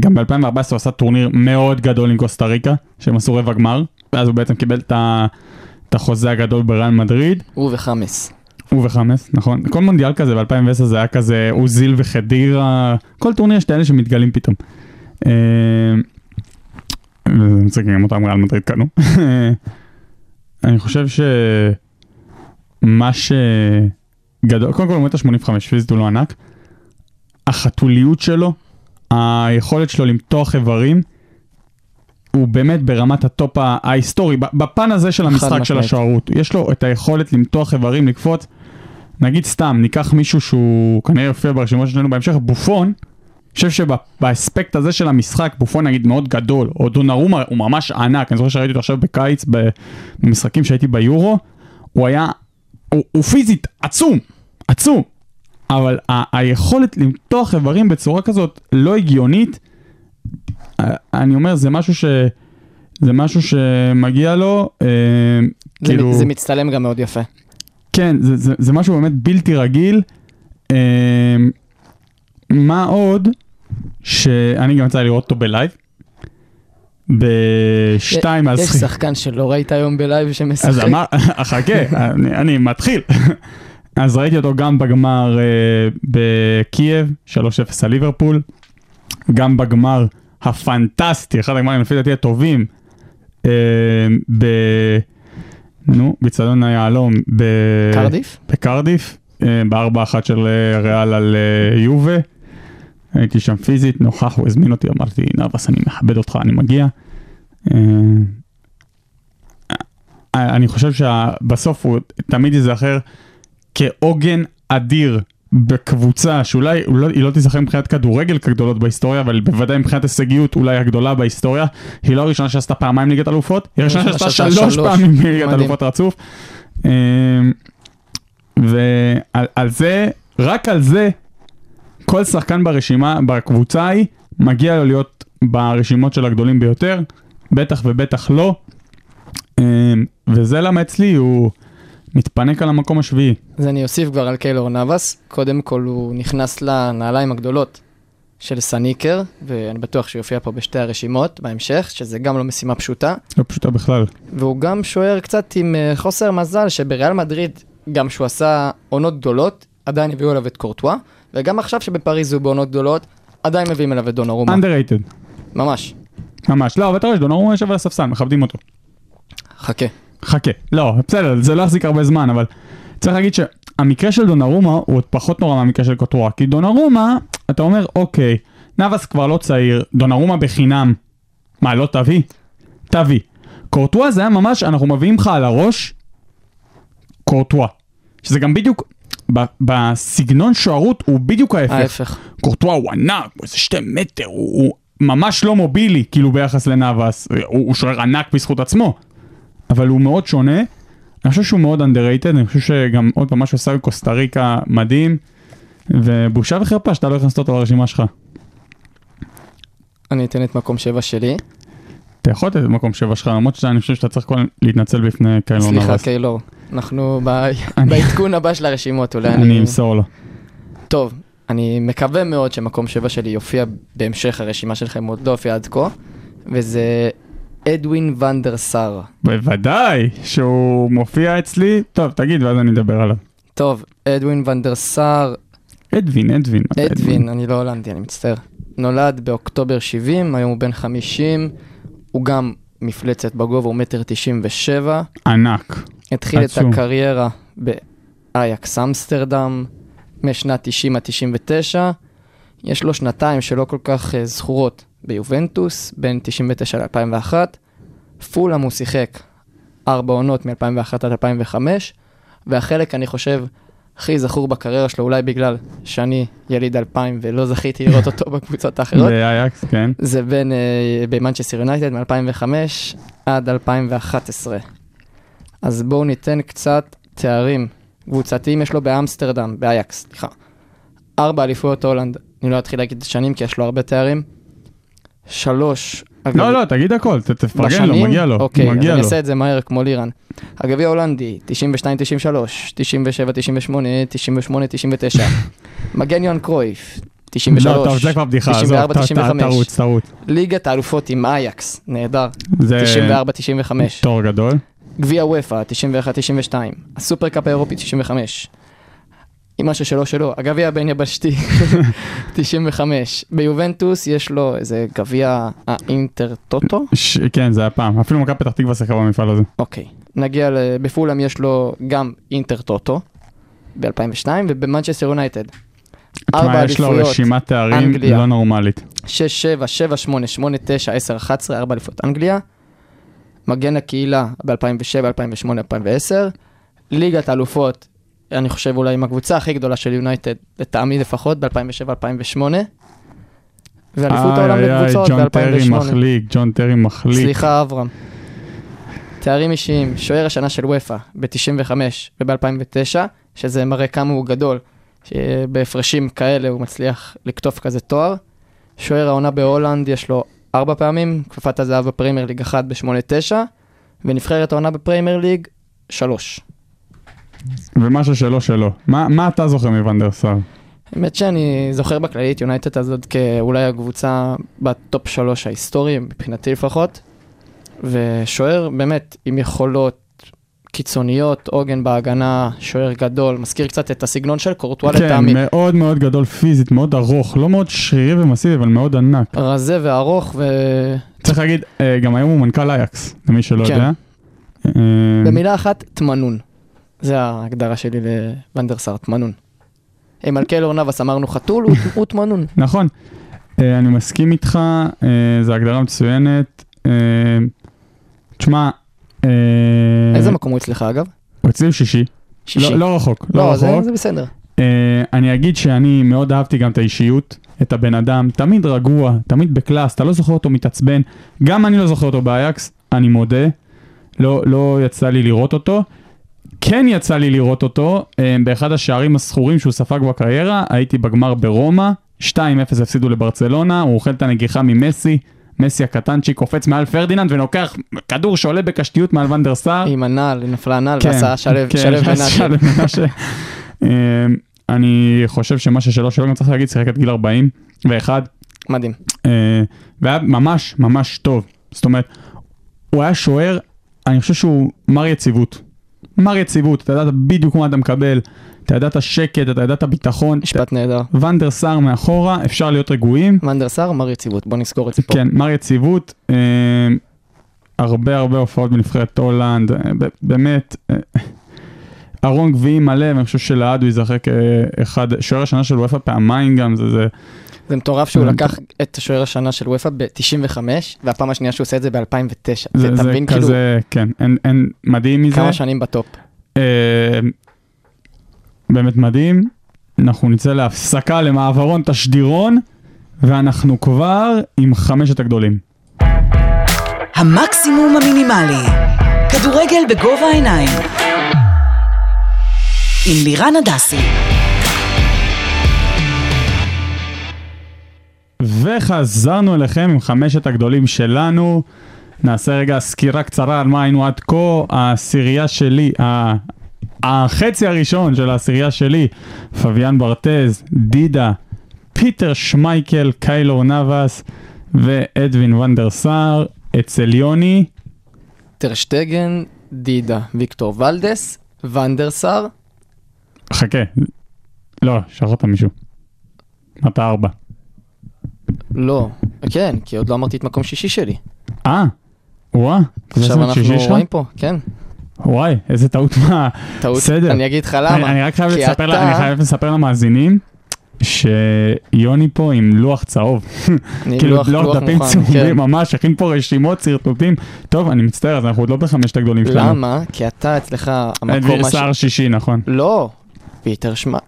[SPEAKER 4] גם ב-2014 הוא עשה טורניר מאוד גדול עם קוסטה ריקה, שהם עשו רבע גמר, ואז הוא בעצם קיבל את החוזה הגדול בריאל מדריד.
[SPEAKER 5] הוא וחאמס.
[SPEAKER 4] הוא וחאמס, נכון. כל מונדיאל כזה ב-2010 זה היה כזה אוזיל וקדירה, כל טורניר יש את האלה שמתגלים פתאום. אה, וזה מצחיק, גם אותם ריאל מדריד קנו. [LAUGHS] אני חושב שמה שגדול, קודם כל הוא מטר 85, פיזית הוא לא ענק. החתוליות שלו, היכולת שלו למתוח איברים, הוא באמת ברמת הטופ ההיסטורי, בפן הזה של המשחק של. השוערות. יש לו את היכולת למתוח איברים, לקפוץ. נגיד סתם, ניקח מישהו שהוא כנראה יופיע ברשימות שלנו בהמשך, בופון, אני חושב שבאספקט הזה של המשחק, בופון נגיד מאוד גדול, או דונארומה הוא ממש ענק, אני זוכר שראיתי אותו עכשיו בקיץ במשחקים שהייתי ביורו, הוא היה, הוא, הוא פיזית עצום, עצום, אבל ה- היכולת למתוח איברים בצורה כזאת לא הגיונית, אני אומר, זה משהו ש... זה משהו שמגיע לו, אה,
[SPEAKER 5] זה,
[SPEAKER 4] כאילו...
[SPEAKER 5] זה מצטלם גם מאוד יפה.
[SPEAKER 4] כן, זה, זה, זה משהו באמת בלתי רגיל. אה, מה עוד שאני גם יצא לראות אותו בלייב. בשתיים
[SPEAKER 5] יש
[SPEAKER 4] מהזכי...
[SPEAKER 5] שחקן שלא ראית היום בלייב שמשחק.
[SPEAKER 4] אז אמר, [LAUGHS] חכה, אני, אני מתחיל. אז ראיתי אותו גם בגמר אה, בקייב, 3-0 על ליברפול, גם בגמר הפנטסטי, אחד הגמרים לפי דעתי הטובים, אה, ב... נו, באצטדיון המילניום, ב...
[SPEAKER 5] קרדיף?
[SPEAKER 4] בקרדיף, אה, בארבע אחת של אה, ריאל על אה, יובה. הייתי שם פיזית, נוכח, הוא הזמין אותי, אמרתי, נרבס, אני מכבד אותך, אני מגיע. אה, אני חושב שבסוף הוא תמיד ייזכר כעוגן אדיר בקבוצה שאולי לא- היא לא תיזכר מבחינת כדורגל כגדולות בהיסטוריה, אבל בוודאי מבחינת הישגיות אולי הגדולה בהיסטוריה. היא לא הראשונה שעשתה פעמיים ליגת אלופות, היא הראשונה שעשתה שלוש. פעמים ליגת. אלופות רצוף. אה, ועל על זה, רק על זה, כל שחקן ברשימה, בקבוצה ההיא, מגיע לו להיות ברשימות של הגדולים ביותר, בטח ובטח לא. אה, וזה למה אצלי הוא מתפנק על המקום השביעי.
[SPEAKER 5] אז אני אוסיף כבר על קיילור נאבס. קודם כל הוא נכנס לנעליים הגדולות של סניקר, ואני בטוח שיופיע פה בשתי הרשימות בהמשך, שזה גם לא משימה פשוטה.
[SPEAKER 4] לא פשוטה בכלל.
[SPEAKER 5] והוא גם שוער קצת עם אה, חוסר מזל, שבריאל מדריד, גם שהוא עשה עונות גדולות, עדיין הביאו אליו את קורטואה, וגם עכשיו שבפריז הוא בעונות גדולות, עדיין מביאים אליו את דונרומה.
[SPEAKER 4] underrated.
[SPEAKER 5] ממש.
[SPEAKER 4] ממש. לא, אבל אתה רואה שדונרומה יושב על הספסל, מכבדים אותו.
[SPEAKER 5] חכה.
[SPEAKER 4] חכה. לא, בסדר, זה לא יחזיק הרבה זמן, אבל צריך להגיד שהמקרה של דונרומה הוא עוד פחות נורא מהמקרה של קוטרואה. כי דונרומה, אתה אומר, אוקיי, נאבס כבר לא צעיר, דונרומה בחינם. מה, לא תביא? תביא. קורטואה זה היה ממש, אנחנו מביאים לך על הראש, קורטואה. שזה גם בדיוק, ב- בסגנון שוערות הוא בדיוק ההפך.
[SPEAKER 5] ההפך.
[SPEAKER 4] קורטואה הוא ענק, הוא איזה שתי מטר, הוא, הוא ממש לא מובילי, כאילו ביחס לנאבס, הוא, הוא שוער ענק בזכות עצמו, אבל הוא מאוד שונה. אני חושב שהוא מאוד underrated, אני חושב שגם עוד פעם מה שהוא עשה בקוסטה ריקה מדהים, ובושה וחרפה שאתה לא הכנסת אותו לרשימה שלך.
[SPEAKER 5] אני אתן את מקום שבע שלי.
[SPEAKER 4] אתה יכול לתת את מקום שבע שלך, למרות שאני חושב שאתה צריך קודם להתנצל בפני קיילון
[SPEAKER 5] סליחה,
[SPEAKER 4] נאבס.
[SPEAKER 5] קיילור. אנחנו [LAUGHS] בעדכון הבא של הרשימות, אולי
[SPEAKER 4] אני
[SPEAKER 5] אני...
[SPEAKER 4] אמסור לו.
[SPEAKER 5] טוב, אני מקווה מאוד שמקום שבע שלי יופיע בהמשך הרשימה שלכם, עוד לא הופיע עד כה, וזה אדווין ונדר סאר.
[SPEAKER 4] בוודאי שהוא מופיע אצלי, טוב תגיד ואז אני אדבר עליו.
[SPEAKER 5] טוב, אדווין ונדר סאר,
[SPEAKER 4] אדווין, אדווין.
[SPEAKER 5] אדווין, אני לא הולנדי, אני מצטער. נולד באוקטובר 70, היום הוא בן 50, הוא גם מפלצת בגובה, הוא מטר 97.
[SPEAKER 4] ענק.
[SPEAKER 5] התחיל את
[SPEAKER 4] עצום.
[SPEAKER 5] הקריירה באייקס אמסטרדם, משנת 90 עד 99. יש לו שנתיים שלא כל כך אה, זכורות ביובנטוס, בין 99 ל-2001. פולאם הוא שיחק ארבע עונות מ-2001 עד 2005, והחלק, אני חושב, הכי זכור בקריירה שלו, אולי בגלל שאני יליד 2000 ולא זכיתי לראות אותו [LAUGHS] בקבוצות האחרות,
[SPEAKER 4] באייקס, כן.
[SPEAKER 5] זה בין, אה, במנצ'סטר יונייטד מ-2005 עד 2011. אז בואו ניתן קצת תארים קבוצתיים יש לו באמסטרדם, באייקס, סליחה. ארבע אליפויות הולנד, אני לא אתחיל להגיד את השנים כי יש לו הרבה תארים. שלוש.
[SPEAKER 4] לא, לא, תגיד הכל, תפרגן לו? מגיע לו.
[SPEAKER 5] אוקיי, אז
[SPEAKER 4] מגיע
[SPEAKER 5] אני. אעשה את זה מהר כמו לירן. הגביע ההולנדי, 92-93, 97-98, 98-99. מגן יוהן קרויף, 93,
[SPEAKER 4] לא, טוב, זה כבר בדיחה, עזוב,
[SPEAKER 5] 94,
[SPEAKER 4] ת- ת-
[SPEAKER 5] 95.
[SPEAKER 4] תרוץ, תרוץ.
[SPEAKER 5] ליגת האלופות עם אייקס, נהדר,
[SPEAKER 4] זה
[SPEAKER 5] 94-95.
[SPEAKER 4] תור גדול.
[SPEAKER 5] גביע וופא, 91-92. הסופרקאפ האירופי, 95. עם משהו שלא שלו, הגביע הבין יבשתי, [LAUGHS] 95. ביובנטוס יש לו איזה גביע האינטר טוטו?
[SPEAKER 4] ש- כן, זה היה פעם. אפילו מכבי פתח תקווה שיחקה במפעל הזה.
[SPEAKER 5] אוקיי. נגיע, ל- בפולאם יש לו גם אינטר טוטו ב-2002 ובמנצ'סטר יונייטד. ארבע
[SPEAKER 4] יש לו רשימת תארים
[SPEAKER 5] אנגליה.
[SPEAKER 4] לא נורמלית.
[SPEAKER 5] 6, 7, 7, 8, 8, 9, 10, 11, 4 אליפויות אנגליה. מגן הקהילה ב-2007, 2008, 2010. ליגת האלופות, אני חושב אולי עם הקבוצה הכי גדולה של יונייטד, לטעמי לפחות, ב-2007, 2008. ואליפות העולם לקבוצות
[SPEAKER 4] ג'ון טרי
[SPEAKER 5] ב-2008.
[SPEAKER 4] מחליק, ג'ון טרי מחליק.
[SPEAKER 5] סליחה אברם. תארים אישיים, שוער השנה של וופא ב-95 וב-2009, שזה מראה כמה הוא גדול, שבהפרשים כאלה הוא מצליח לקטוף כזה תואר. שוער העונה בהולנד יש לו ארבע פעמים, כפפת הזהב בפרמייר ליג 1 ב-8-9, ונבחרת העונה בפרמייר ליג 3.
[SPEAKER 4] ומשהו שלא שלו. מה מה אתה זוכר מוונדרסאר?
[SPEAKER 5] האמת שאני זוכר בכללית יונייטד הזאת כאולי הקבוצה בטופ שלוש ההיסטורי, מבחינתי לפחות. ושוער באמת עם יכולות קיצוניות, עוגן בהגנה, שוער גדול, מזכיר קצת את הסגנון של קורטואה
[SPEAKER 4] כן,
[SPEAKER 5] לטעמי.
[SPEAKER 4] מאוד מאוד גדול פיזית, מאוד ארוך, לא מאוד שרירי ומסיבי, אבל מאוד ענק.
[SPEAKER 5] רזה וארוך,
[SPEAKER 4] צריך להגיד, אה, גם היום הוא מנכ"ל אייקס, למי שלא
[SPEAKER 5] כן.
[SPEAKER 4] יודע. אה,
[SPEAKER 5] ובמילה אחת, תמנון. זה ההגדרה שלי לוונדרסאר, תמנון. אם על קיילור נאבס אמרנו חתול, הוא- תמנון.
[SPEAKER 4] נכון, אה, אני מסכים איתך, אה, זו הגדרה מצוינת. אה, תשמע,
[SPEAKER 5] איזה מקום הוא אצלך אגב?
[SPEAKER 4] הוא אצלי שישי,
[SPEAKER 5] שישי.
[SPEAKER 4] לא לא רחוק, לא
[SPEAKER 5] לא, זה
[SPEAKER 4] רחוק.
[SPEAKER 5] זה בסדר.
[SPEAKER 4] אני אגיד שאני מאוד אהבתי גם את האישיות, את הבן אדם, תמיד רגוע, תמיד בקלאס, אתה לא זוכר אותו מתעצבן. גם אני לא זוכר אותו באייקס, אני מודה, לא, לא יצא לי לראות אותו. כן יצא לי לראות אותו אה, באחד השערים הזכורים שהוא ספג בקריירה, הייתי בגמר ברומא, 2-0 הפסידו לברצלונה, הוא אוכל את הנגיחה ממסי, מסי הקטנצ'יק קופץ מעל פרדיננד ונוקח כדור שעולה בקשתיות מעל ונדר סאר.
[SPEAKER 5] עם הנעל, נפלה הנעל
[SPEAKER 4] כן,
[SPEAKER 5] ועשה שלו
[SPEAKER 4] כן,
[SPEAKER 5] מנשה.
[SPEAKER 4] מנשה. אמ, אני חושב שמה ששלו שלו גם צריך להגיד, שיחק עד גיל 40 ואחד,
[SPEAKER 5] מדהים.
[SPEAKER 4] אה, והיה ממש ממש טוב. זאת אומרת, הוא היה שוער, אני חושב שהוא מר יציבות. מר יציבות, אתה ידעת בדיוק מה אתה מקבל, אתה ידעת שקט, אתה ידעת ביטחון.
[SPEAKER 5] משפט נהדר.
[SPEAKER 4] ונדר סאר מאחורה, אפשר להיות רגועים.
[SPEAKER 5] ונדרסאר, מר יציבות, בוא נזכור את זה פה.
[SPEAKER 4] כן, מר יציבות, אה, הרבה הרבה הופעות בנבחרת הולנד, אה, באמת, אה, ארון גביעים מלא, ואני חושב שלעד הוא ייזכר כאחד, שוער השנה של וופא פעמיים גם, זה, זה,
[SPEAKER 5] זה מטורף שהוא
[SPEAKER 4] זה-
[SPEAKER 5] לקח את שוער השנה של וופא ב-95, והפעם השנייה שהוא עושה את זה ב-2009.
[SPEAKER 4] זה, זה
[SPEAKER 5] מבין כאילו
[SPEAKER 4] כזה, כן, אין, אין, מדהים מזה,
[SPEAKER 5] כמה שנים בטופ.
[SPEAKER 4] אה, באמת מדהים, אנחנו נצא להפסקה למעברון תשדירון, ואנחנו כבר עם חמשת הגדולים.
[SPEAKER 3] המקסימום המינימלי. כדורגל בגובה העיניים. עם לירן הדסי.
[SPEAKER 4] וחזרנו אליכם עם חמשת הגדולים שלנו. נעשה רגע סקירה קצרה על מה היינו עד כה. העשירייה שלי, ה- החצי הראשון של העשירייה שלי, פביאן ברטז, דידה, פיטר שמייקל, קיילור נאבס ואדווין ונדר סאר. אצל יוני,
[SPEAKER 5] טרשטגן, דידה, ויקטור ולדס, ונדרסאר,
[SPEAKER 4] חכה, לא, שכחת מישהו. אתה ארבע.
[SPEAKER 5] לא, כן, כי עוד לא אמרתי את מקום שישי שלי.
[SPEAKER 4] אה, וואה,
[SPEAKER 5] עכשיו אנחנו? רואים פה, כן,
[SPEAKER 4] וואי, איזה טעות מה...
[SPEAKER 5] טעות.
[SPEAKER 4] בסדר.
[SPEAKER 5] אני אגיד לך
[SPEAKER 4] אני,
[SPEAKER 5] למה.
[SPEAKER 4] אני רק חייב לספר,
[SPEAKER 5] אתה-.
[SPEAKER 4] אני חייב לספר למאזינים שיוני פה עם לוח צהוב. [LAUGHS]
[SPEAKER 5] אני
[SPEAKER 4] כאילו
[SPEAKER 5] לוח-
[SPEAKER 4] לוח
[SPEAKER 5] לוח
[SPEAKER 4] דפים צהובים,
[SPEAKER 5] כן.
[SPEAKER 4] ממש, הכין פה רשימות, שרטוטים. טוב, אני מצטער, אז אנחנו עוד לא בחמשת הגדולים שלנו.
[SPEAKER 5] למה? כי אתה אצלך המקום...
[SPEAKER 4] סער שישי, נכון.
[SPEAKER 5] לא, פיטר שמע...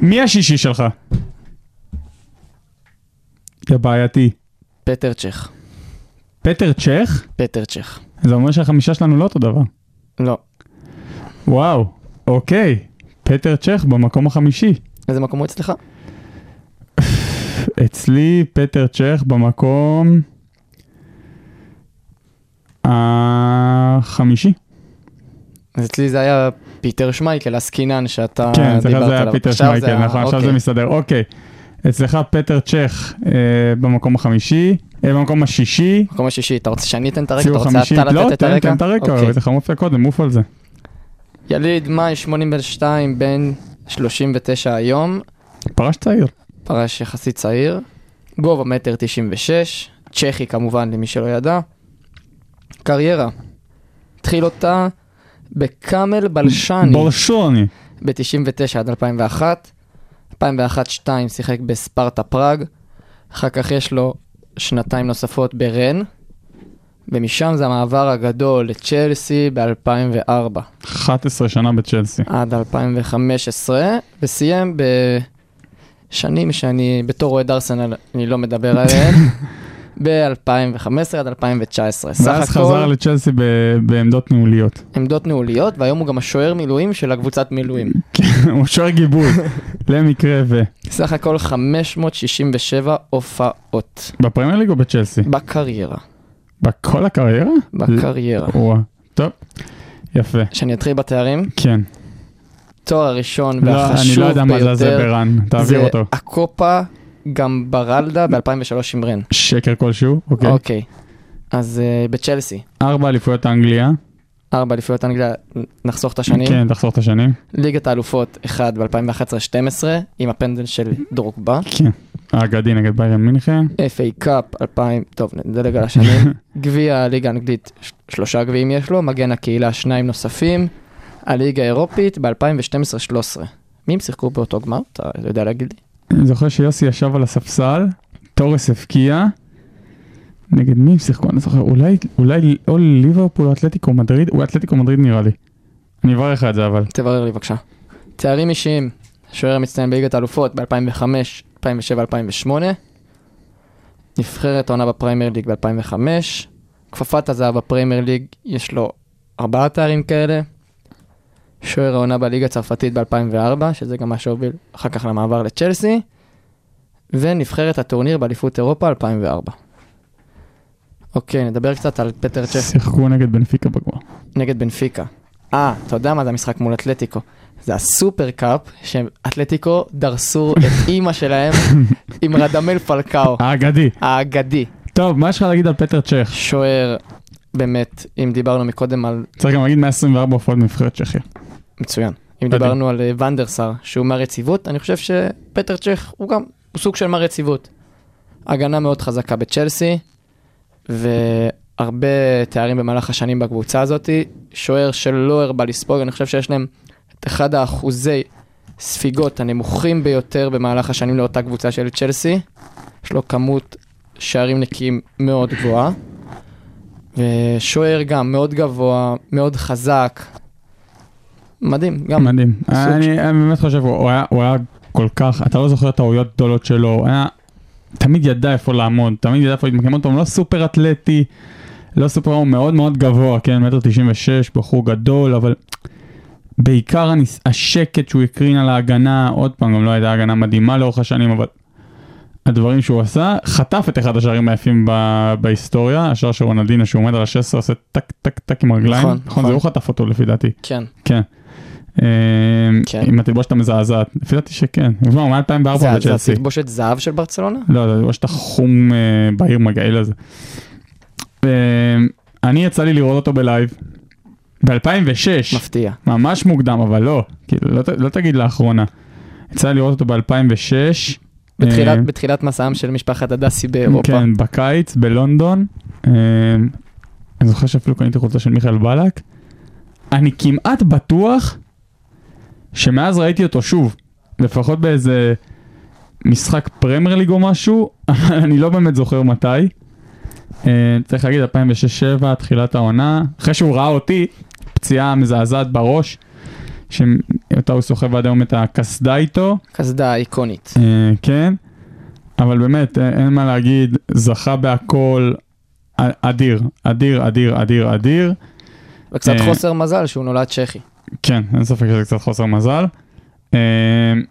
[SPEAKER 4] מי השישי שלך? זה בעייתי.
[SPEAKER 5] פטר צ'ך.
[SPEAKER 4] פטר צ'ך?
[SPEAKER 5] פטר צ'ך.
[SPEAKER 4] זה אומר שהחמישה שלנו לא אותו דבר.
[SPEAKER 5] לא.
[SPEAKER 4] וואו, אוקיי. פטר צ'ך במקום החמישי.
[SPEAKER 5] איזה מקום הוא אצלך?
[SPEAKER 4] אצלי פטר צ'ך במקום החמישי.
[SPEAKER 5] אז אצלי זה היה פיטר שמייקל, הסקינן שאתה
[SPEAKER 4] כן, אצלך
[SPEAKER 5] דיברת
[SPEAKER 4] זה היה
[SPEAKER 5] עליו.
[SPEAKER 4] פיטר שמייקל, נכון, עכשיו זה
[SPEAKER 5] אוקיי.
[SPEAKER 4] מסתדר. אוקיי. אצלך פטר צ'ך אה, במקום החמישי, אה, במקום השישי.
[SPEAKER 5] מקום השישי, אתה רוצה שאני אתן את הרקע? אתה רוצה. אתה
[SPEAKER 4] לא,
[SPEAKER 5] לתת את
[SPEAKER 4] תן,
[SPEAKER 5] הרקע?
[SPEAKER 4] תן את הרקע,
[SPEAKER 5] אוקיי.
[SPEAKER 4] זה מופיע קודם, עוף על זה.
[SPEAKER 5] יליד מאי 82, בן 39 היום,
[SPEAKER 4] פרש צעיר.
[SPEAKER 5] פרש יחסית צעיר, גובה מטר 96, צ'כי כמובן למי שלא ידע. קריירה, התחיל אותה בקאמל בלשני
[SPEAKER 4] בולשוני.
[SPEAKER 5] ב-99 עד 2001, 2001-2002 שיחק בספרטה פראג, אחר כך יש לו שנתיים נוספות ברן, ומשם זה המעבר הגדול לצ'לסי ב-2004
[SPEAKER 4] 11 שנה בצ'לסי.
[SPEAKER 5] עד 2015, וסיים בשנים שאני בתור אוהד ארסנל אני לא מדבר עליהן, [LAUGHS] ב-2015 עד 2019. סך
[SPEAKER 4] ואז חזר
[SPEAKER 5] הכל
[SPEAKER 4] לצ'לסי ב- בעמדות ניהוליות.
[SPEAKER 5] עמדות ניהוליות, והיום הוא גם השוער מילואים של הקבוצת מילואים.
[SPEAKER 4] הוא שוער גיבוי, [LAUGHS] למקרה ו...
[SPEAKER 5] סך הכל 567 הופעות
[SPEAKER 4] בפרמייר ליג או בצ'לסי?
[SPEAKER 5] בקריירה.
[SPEAKER 4] בכל הקריירה?
[SPEAKER 5] בקריירה.
[SPEAKER 4] וואו, טוב, יפה,
[SPEAKER 5] שאני אתחיל בתארים,
[SPEAKER 4] כן.
[SPEAKER 5] תואר הראשון
[SPEAKER 4] לא, אני
[SPEAKER 5] והחשוב
[SPEAKER 4] לא יודע מה זה זה
[SPEAKER 5] ביותר,
[SPEAKER 4] ברן, תעביר
[SPEAKER 5] זה
[SPEAKER 4] אותו.
[SPEAKER 5] הקופה גם ברלדה ב-2003 עם רן.
[SPEAKER 4] שקר כלשהו, אוקיי.
[SPEAKER 5] אוקיי. אז uh, בצ'לסי,
[SPEAKER 4] ארבע אליפויות אנגליה,
[SPEAKER 5] ארבע אליפויות אנגליה, נחסוך את השנים.
[SPEAKER 4] כן, תחסוך את השנים.
[SPEAKER 5] ליגת האלופות, אחד ב-2011-2012, עם הפנדל של דרוגבה. [LAUGHS]
[SPEAKER 4] כן. האגדי נגד ביירן מינכן.
[SPEAKER 5] FA קאפ 2000, טוב, נדלג על השנים. [LAUGHS] גביע הליגה האנגלית, שלושה גביעים יש לו, מגן הקהילה, שניים נוספים. הליגה האירופית ב-2012-2013. מי הם שיחקו באותו גמר? אתה יודע להגיד לי?
[SPEAKER 4] אני זוכר שיוסי ישב על הספסל, תורס הבקיע. נגד מי הם שיחקו? אני זוכר. אולי, אולי או ליברפול או אתלטיקו מדריד, אולי אתלטיקו מדריד נראה לי. אני אברר לך את זה אבל.
[SPEAKER 5] תברר לי בבקשה. תארים אישיים, שוער המצטיין בליגת האלופות ב-2005, 2007, 2008. נבחרת העונה בפריימר ליג ב-2005. כפפת הזהב בפריימר ליג, יש לו ארבעה תארים כאלה. שוער העונה בליגה הצרפתית ב-2004, שזה גם מה שהוביל אחר כך למעבר לצ'לסי. ונבחרת הטורניר באליפות אירופה 2004. אוקיי, נדבר קצת על פטר צ'ף
[SPEAKER 4] שיחקו נגד בנפיקה בגמר.
[SPEAKER 5] נגד בנפיקה. אה, אתה יודע מה זה המשחק מול אתלטיקו? זה הסופר קאפ, שאתלטיקו דרסו את [LAUGHS] אימא שלהם עם רדמל פלקאו,
[SPEAKER 4] האגדי.
[SPEAKER 5] האגדי.
[SPEAKER 4] טוב, מה יש לך להגיד על פטר צ'ך?
[SPEAKER 5] שוער, באמת, אם דיברנו מקודם על...
[SPEAKER 4] צריך גם להגיד 124 הופעות בנבחרת צ'כיה.
[SPEAKER 5] מצוין. אם. דיברנו על אה, ונדרסר, שהוא מר יציבות, אני חושב שפטר צ'ך הוא גם, הוא סוג של מר יציבות. הגנה מאוד חזקה בצ'לסי, והרבה תארים במהלך השנים בקבוצה הזאת. שוער שלא הרבה לספוג, אני חושב שיש להם את אחד האחוזי ספיגות הנמוכים ביותר במהלך השנים לאותה קבוצה של צ'לסי. יש לו כמות שערים נקיים מאוד גבוהה. ושוער גם מאוד גבוה, מאוד חזק. מדהים, גם.
[SPEAKER 4] מדהים. אני אני באמת חושב, הוא היה- הוא היה כל כך, אתה לא זוכר טעויות גדולות שלו, הוא היה, תמיד ידע איפה לעמוד, תמיד ידע איפה להתמקם אותו, הוא לא סופר אתלטי, לא סופר, הוא מאוד מאוד גבוה, כן, מטר תשעים ושש, בחור גדול, אבל בעיקר הניס- השקט שהוא הקרין על ההגנה, עוד פעם, גם לא הייתה הגנה מדהימה לאורך השנים, אבל הדברים שהוא עשה, חטף את אחד השערים היפים ב- בהיסטוריה, השער של רונלדינו שהוא עומד על ה-16, עושה טק טק טק עם הרגליים,
[SPEAKER 5] נכון,
[SPEAKER 4] נכון, זה
[SPEAKER 5] נכון.
[SPEAKER 4] הוא חטף אותו לפי דעתי.
[SPEAKER 5] כן.
[SPEAKER 4] כן. אה,
[SPEAKER 5] כן.
[SPEAKER 4] עם התלבושת המזעזעת, לפי דעתי שכן, הוא כבר מ-2004
[SPEAKER 5] זה, זה
[SPEAKER 4] בצ'לסי.
[SPEAKER 5] התלבושת זהב של ברצלונה?
[SPEAKER 4] לא, זה התלבושת החום אה, בעיר מגעיל הזה. אה, אני יצא לי לראות אותו בלייב, ב-2006,
[SPEAKER 5] מפתיע.
[SPEAKER 4] ממש מוקדם, אבל לא, כאילו, לא, לא תגיד לאחרונה. יצא לי לראות אותו ב-2006.
[SPEAKER 5] בתחילת, בתחילת מסעם של משפחת הדסי באירופה.
[SPEAKER 4] כן, בקיץ, בלונדון. אה, אני זוכר שאפילו קניתי חולצה של מיכאל בלק. אני כמעט בטוח שמאז ראיתי אותו שוב, לפחות באיזה משחק פרמייר ליג או משהו, אבל [LAUGHS] אני לא באמת זוכר מתי. אה, צריך להגיד, 2006-2007, תחילת העונה, אחרי שהוא ראה אותי, פציעה מזעזעת בראש, שאותה הוא סוחב עד היום את הקסדה איתו.
[SPEAKER 5] קסדה איקונית.
[SPEAKER 4] אה, כן, אבל באמת, אה, אין מה להגיד, זכה בהכל, אדיר, אדיר, אדיר, אדיר, אדיר.
[SPEAKER 5] וקצת חוסר מזל שהוא נולד צ'כי.
[SPEAKER 4] כן, אין ספק שזה קצת חוסר מזל. אה,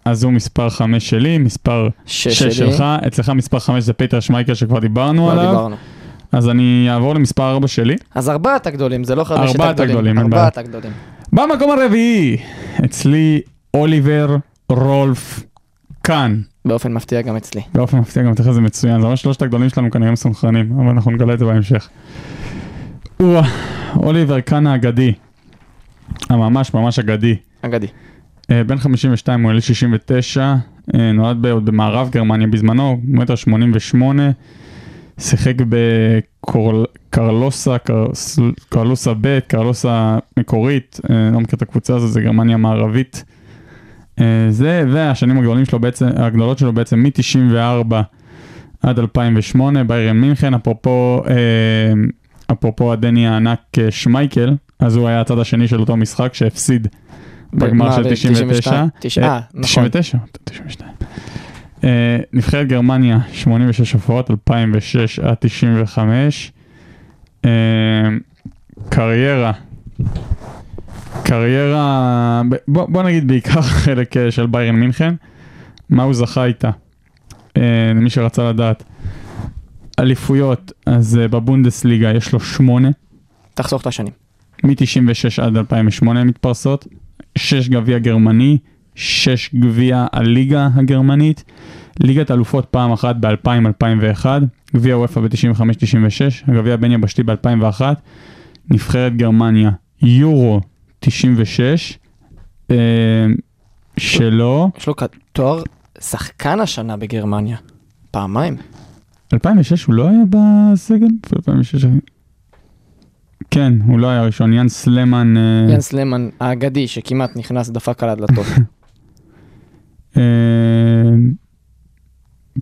[SPEAKER 4] אז הוא מספר 5 שלי, מספר
[SPEAKER 5] שש
[SPEAKER 4] 6
[SPEAKER 5] שלי.
[SPEAKER 4] שלך, אצלך מספר 5 זה פיטר שמייקר שכבר דיברנו
[SPEAKER 5] כבר
[SPEAKER 4] עליו,
[SPEAKER 5] דיברנו.
[SPEAKER 4] אז אני אעבור למספר 4 שלי.
[SPEAKER 5] אז ארבעת הגדולים, זה לא חמשת
[SPEAKER 4] ארבעת
[SPEAKER 5] הגדולים.
[SPEAKER 4] הגדולים, אין
[SPEAKER 5] ארבעת הגדולים.
[SPEAKER 4] במקום הרביעי, אצלי אוליבר רולף קאן.
[SPEAKER 5] באופן מפתיע גם אצלי.
[SPEAKER 4] באופן מפתיע גם תכף זה מצוין, זה אומר שלושת הגדולים שלנו כנראה מסונכרנים, אבל אנחנו נגלה את זה בהמשך. או, אוליבר קאן האגדי, הממש ממש אגדי,
[SPEAKER 5] אגדי.
[SPEAKER 4] אה, בן 52 הוא אלי 69, אה, נולד עוד במערב גרמניה בזמנו, מטר 88, שיחק בקרלוסה, קרלוסה ב', קרלוסה מקורית, אה, לא מכיר את הקבוצה הזאת, זה גרמניה המערבית. אה, זה, והשנים הגדולים שלו בעצם, הגדולות שלו בעצם מ-94 עד 2008, ביירן מינכן, אפרופו, אה, אפרופו הדני הענק אה, שמייקל, אז הוא היה הצד השני של אותו משחק שהפסיד בגמר של
[SPEAKER 5] ב-
[SPEAKER 4] 99.
[SPEAKER 5] 92?
[SPEAKER 4] אה,
[SPEAKER 5] נכון.
[SPEAKER 4] 99, 92. אה, נבחרת גרמניה, 86 הופעות, 2006 עד 95. אה, קריירה, קריירה, בוא, בוא נגיד בעיקר [LAUGHS] חלק אה, של ביירן מינכן, מה הוא זכה איתה, אה, למי שרצה לדעת. אליפויות, אז בבונדסליגה יש לו שמונה,
[SPEAKER 5] תחסוך את השנים.
[SPEAKER 4] מ-96 עד 2008 מתפרסות, 6 גביע גרמני, 6 גביע הליגה הגרמנית, ליגת אלופות פעם אחת ב-2000-2001, גביע וופא ב-95-96, הגביע הבין יבשתי ב-2001, נבחרת גרמניה, יורו 96, אה, שלו,
[SPEAKER 5] יש לו תואר שחקן השנה בגרמניה. פעמיים.
[SPEAKER 4] 2006 הוא לא היה בסגל? 2006... כן, הוא לא היה ראשון, יאן סלמן... אה,
[SPEAKER 5] יאנס למן האגדי שכמעט נכנס דפק על הדלתות. [LAUGHS]
[SPEAKER 4] אה,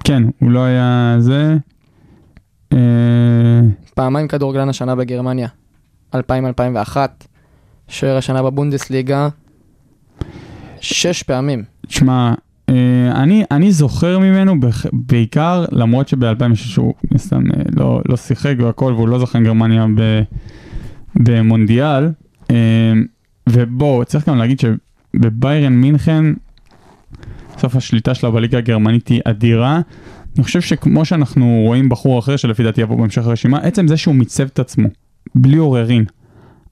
[SPEAKER 4] כן, הוא לא היה זה. אה,
[SPEAKER 5] פעמיים כדורגלן השנה בגרמניה. 2000-2001. שוער השנה בבונדסליגה. שש פעמים.
[SPEAKER 4] תשמע, אני, אני זוכר ממנו בעיקר, למרות שב-2006 הוא סתם לא, לא שיחק והכל, והוא לא זכה עם גרמניה ב, במונדיאל. אה, ובוא, צריך גם להגיד שבביירן מינכן, בסוף השליטה שלה בליגה הגרמנית היא אדירה. אני חושב שכמו שאנחנו רואים בחור אחר שלפי דעתי יבוא בהמשך הרשימה, עצם זה שהוא מיצב את עצמו, בלי עוררין,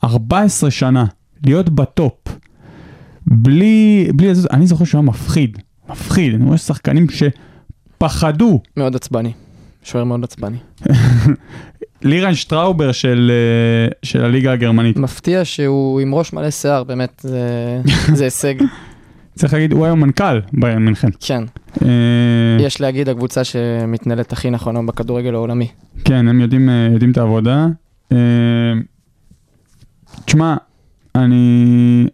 [SPEAKER 4] 14 שנה, להיות בטופ, בלי, בלי, לזוז, אני זוכר שהוא היה מפחיד, מפחיד, אני רואה שחקנים שפחדו,
[SPEAKER 5] מאוד עצבני. שוער מאוד עצבני. [LAUGHS]
[SPEAKER 4] לירן שטראובר של, אה, של הליגה הגרמנית,
[SPEAKER 5] מפתיע שהוא עם ראש מלא שיער, באמת, זה, [LAUGHS] זה הישג.
[SPEAKER 4] צריך להגיד, הוא היום מנכ"ל ביירן מינכן.
[SPEAKER 5] כן.
[SPEAKER 4] אה,
[SPEAKER 5] יש להגיד הקבוצה שמתנהלת הכי נכון היום בכדורגל העולמי.
[SPEAKER 4] כן, הם יודעים, אה, יודעים את העבודה. תשמע, אני,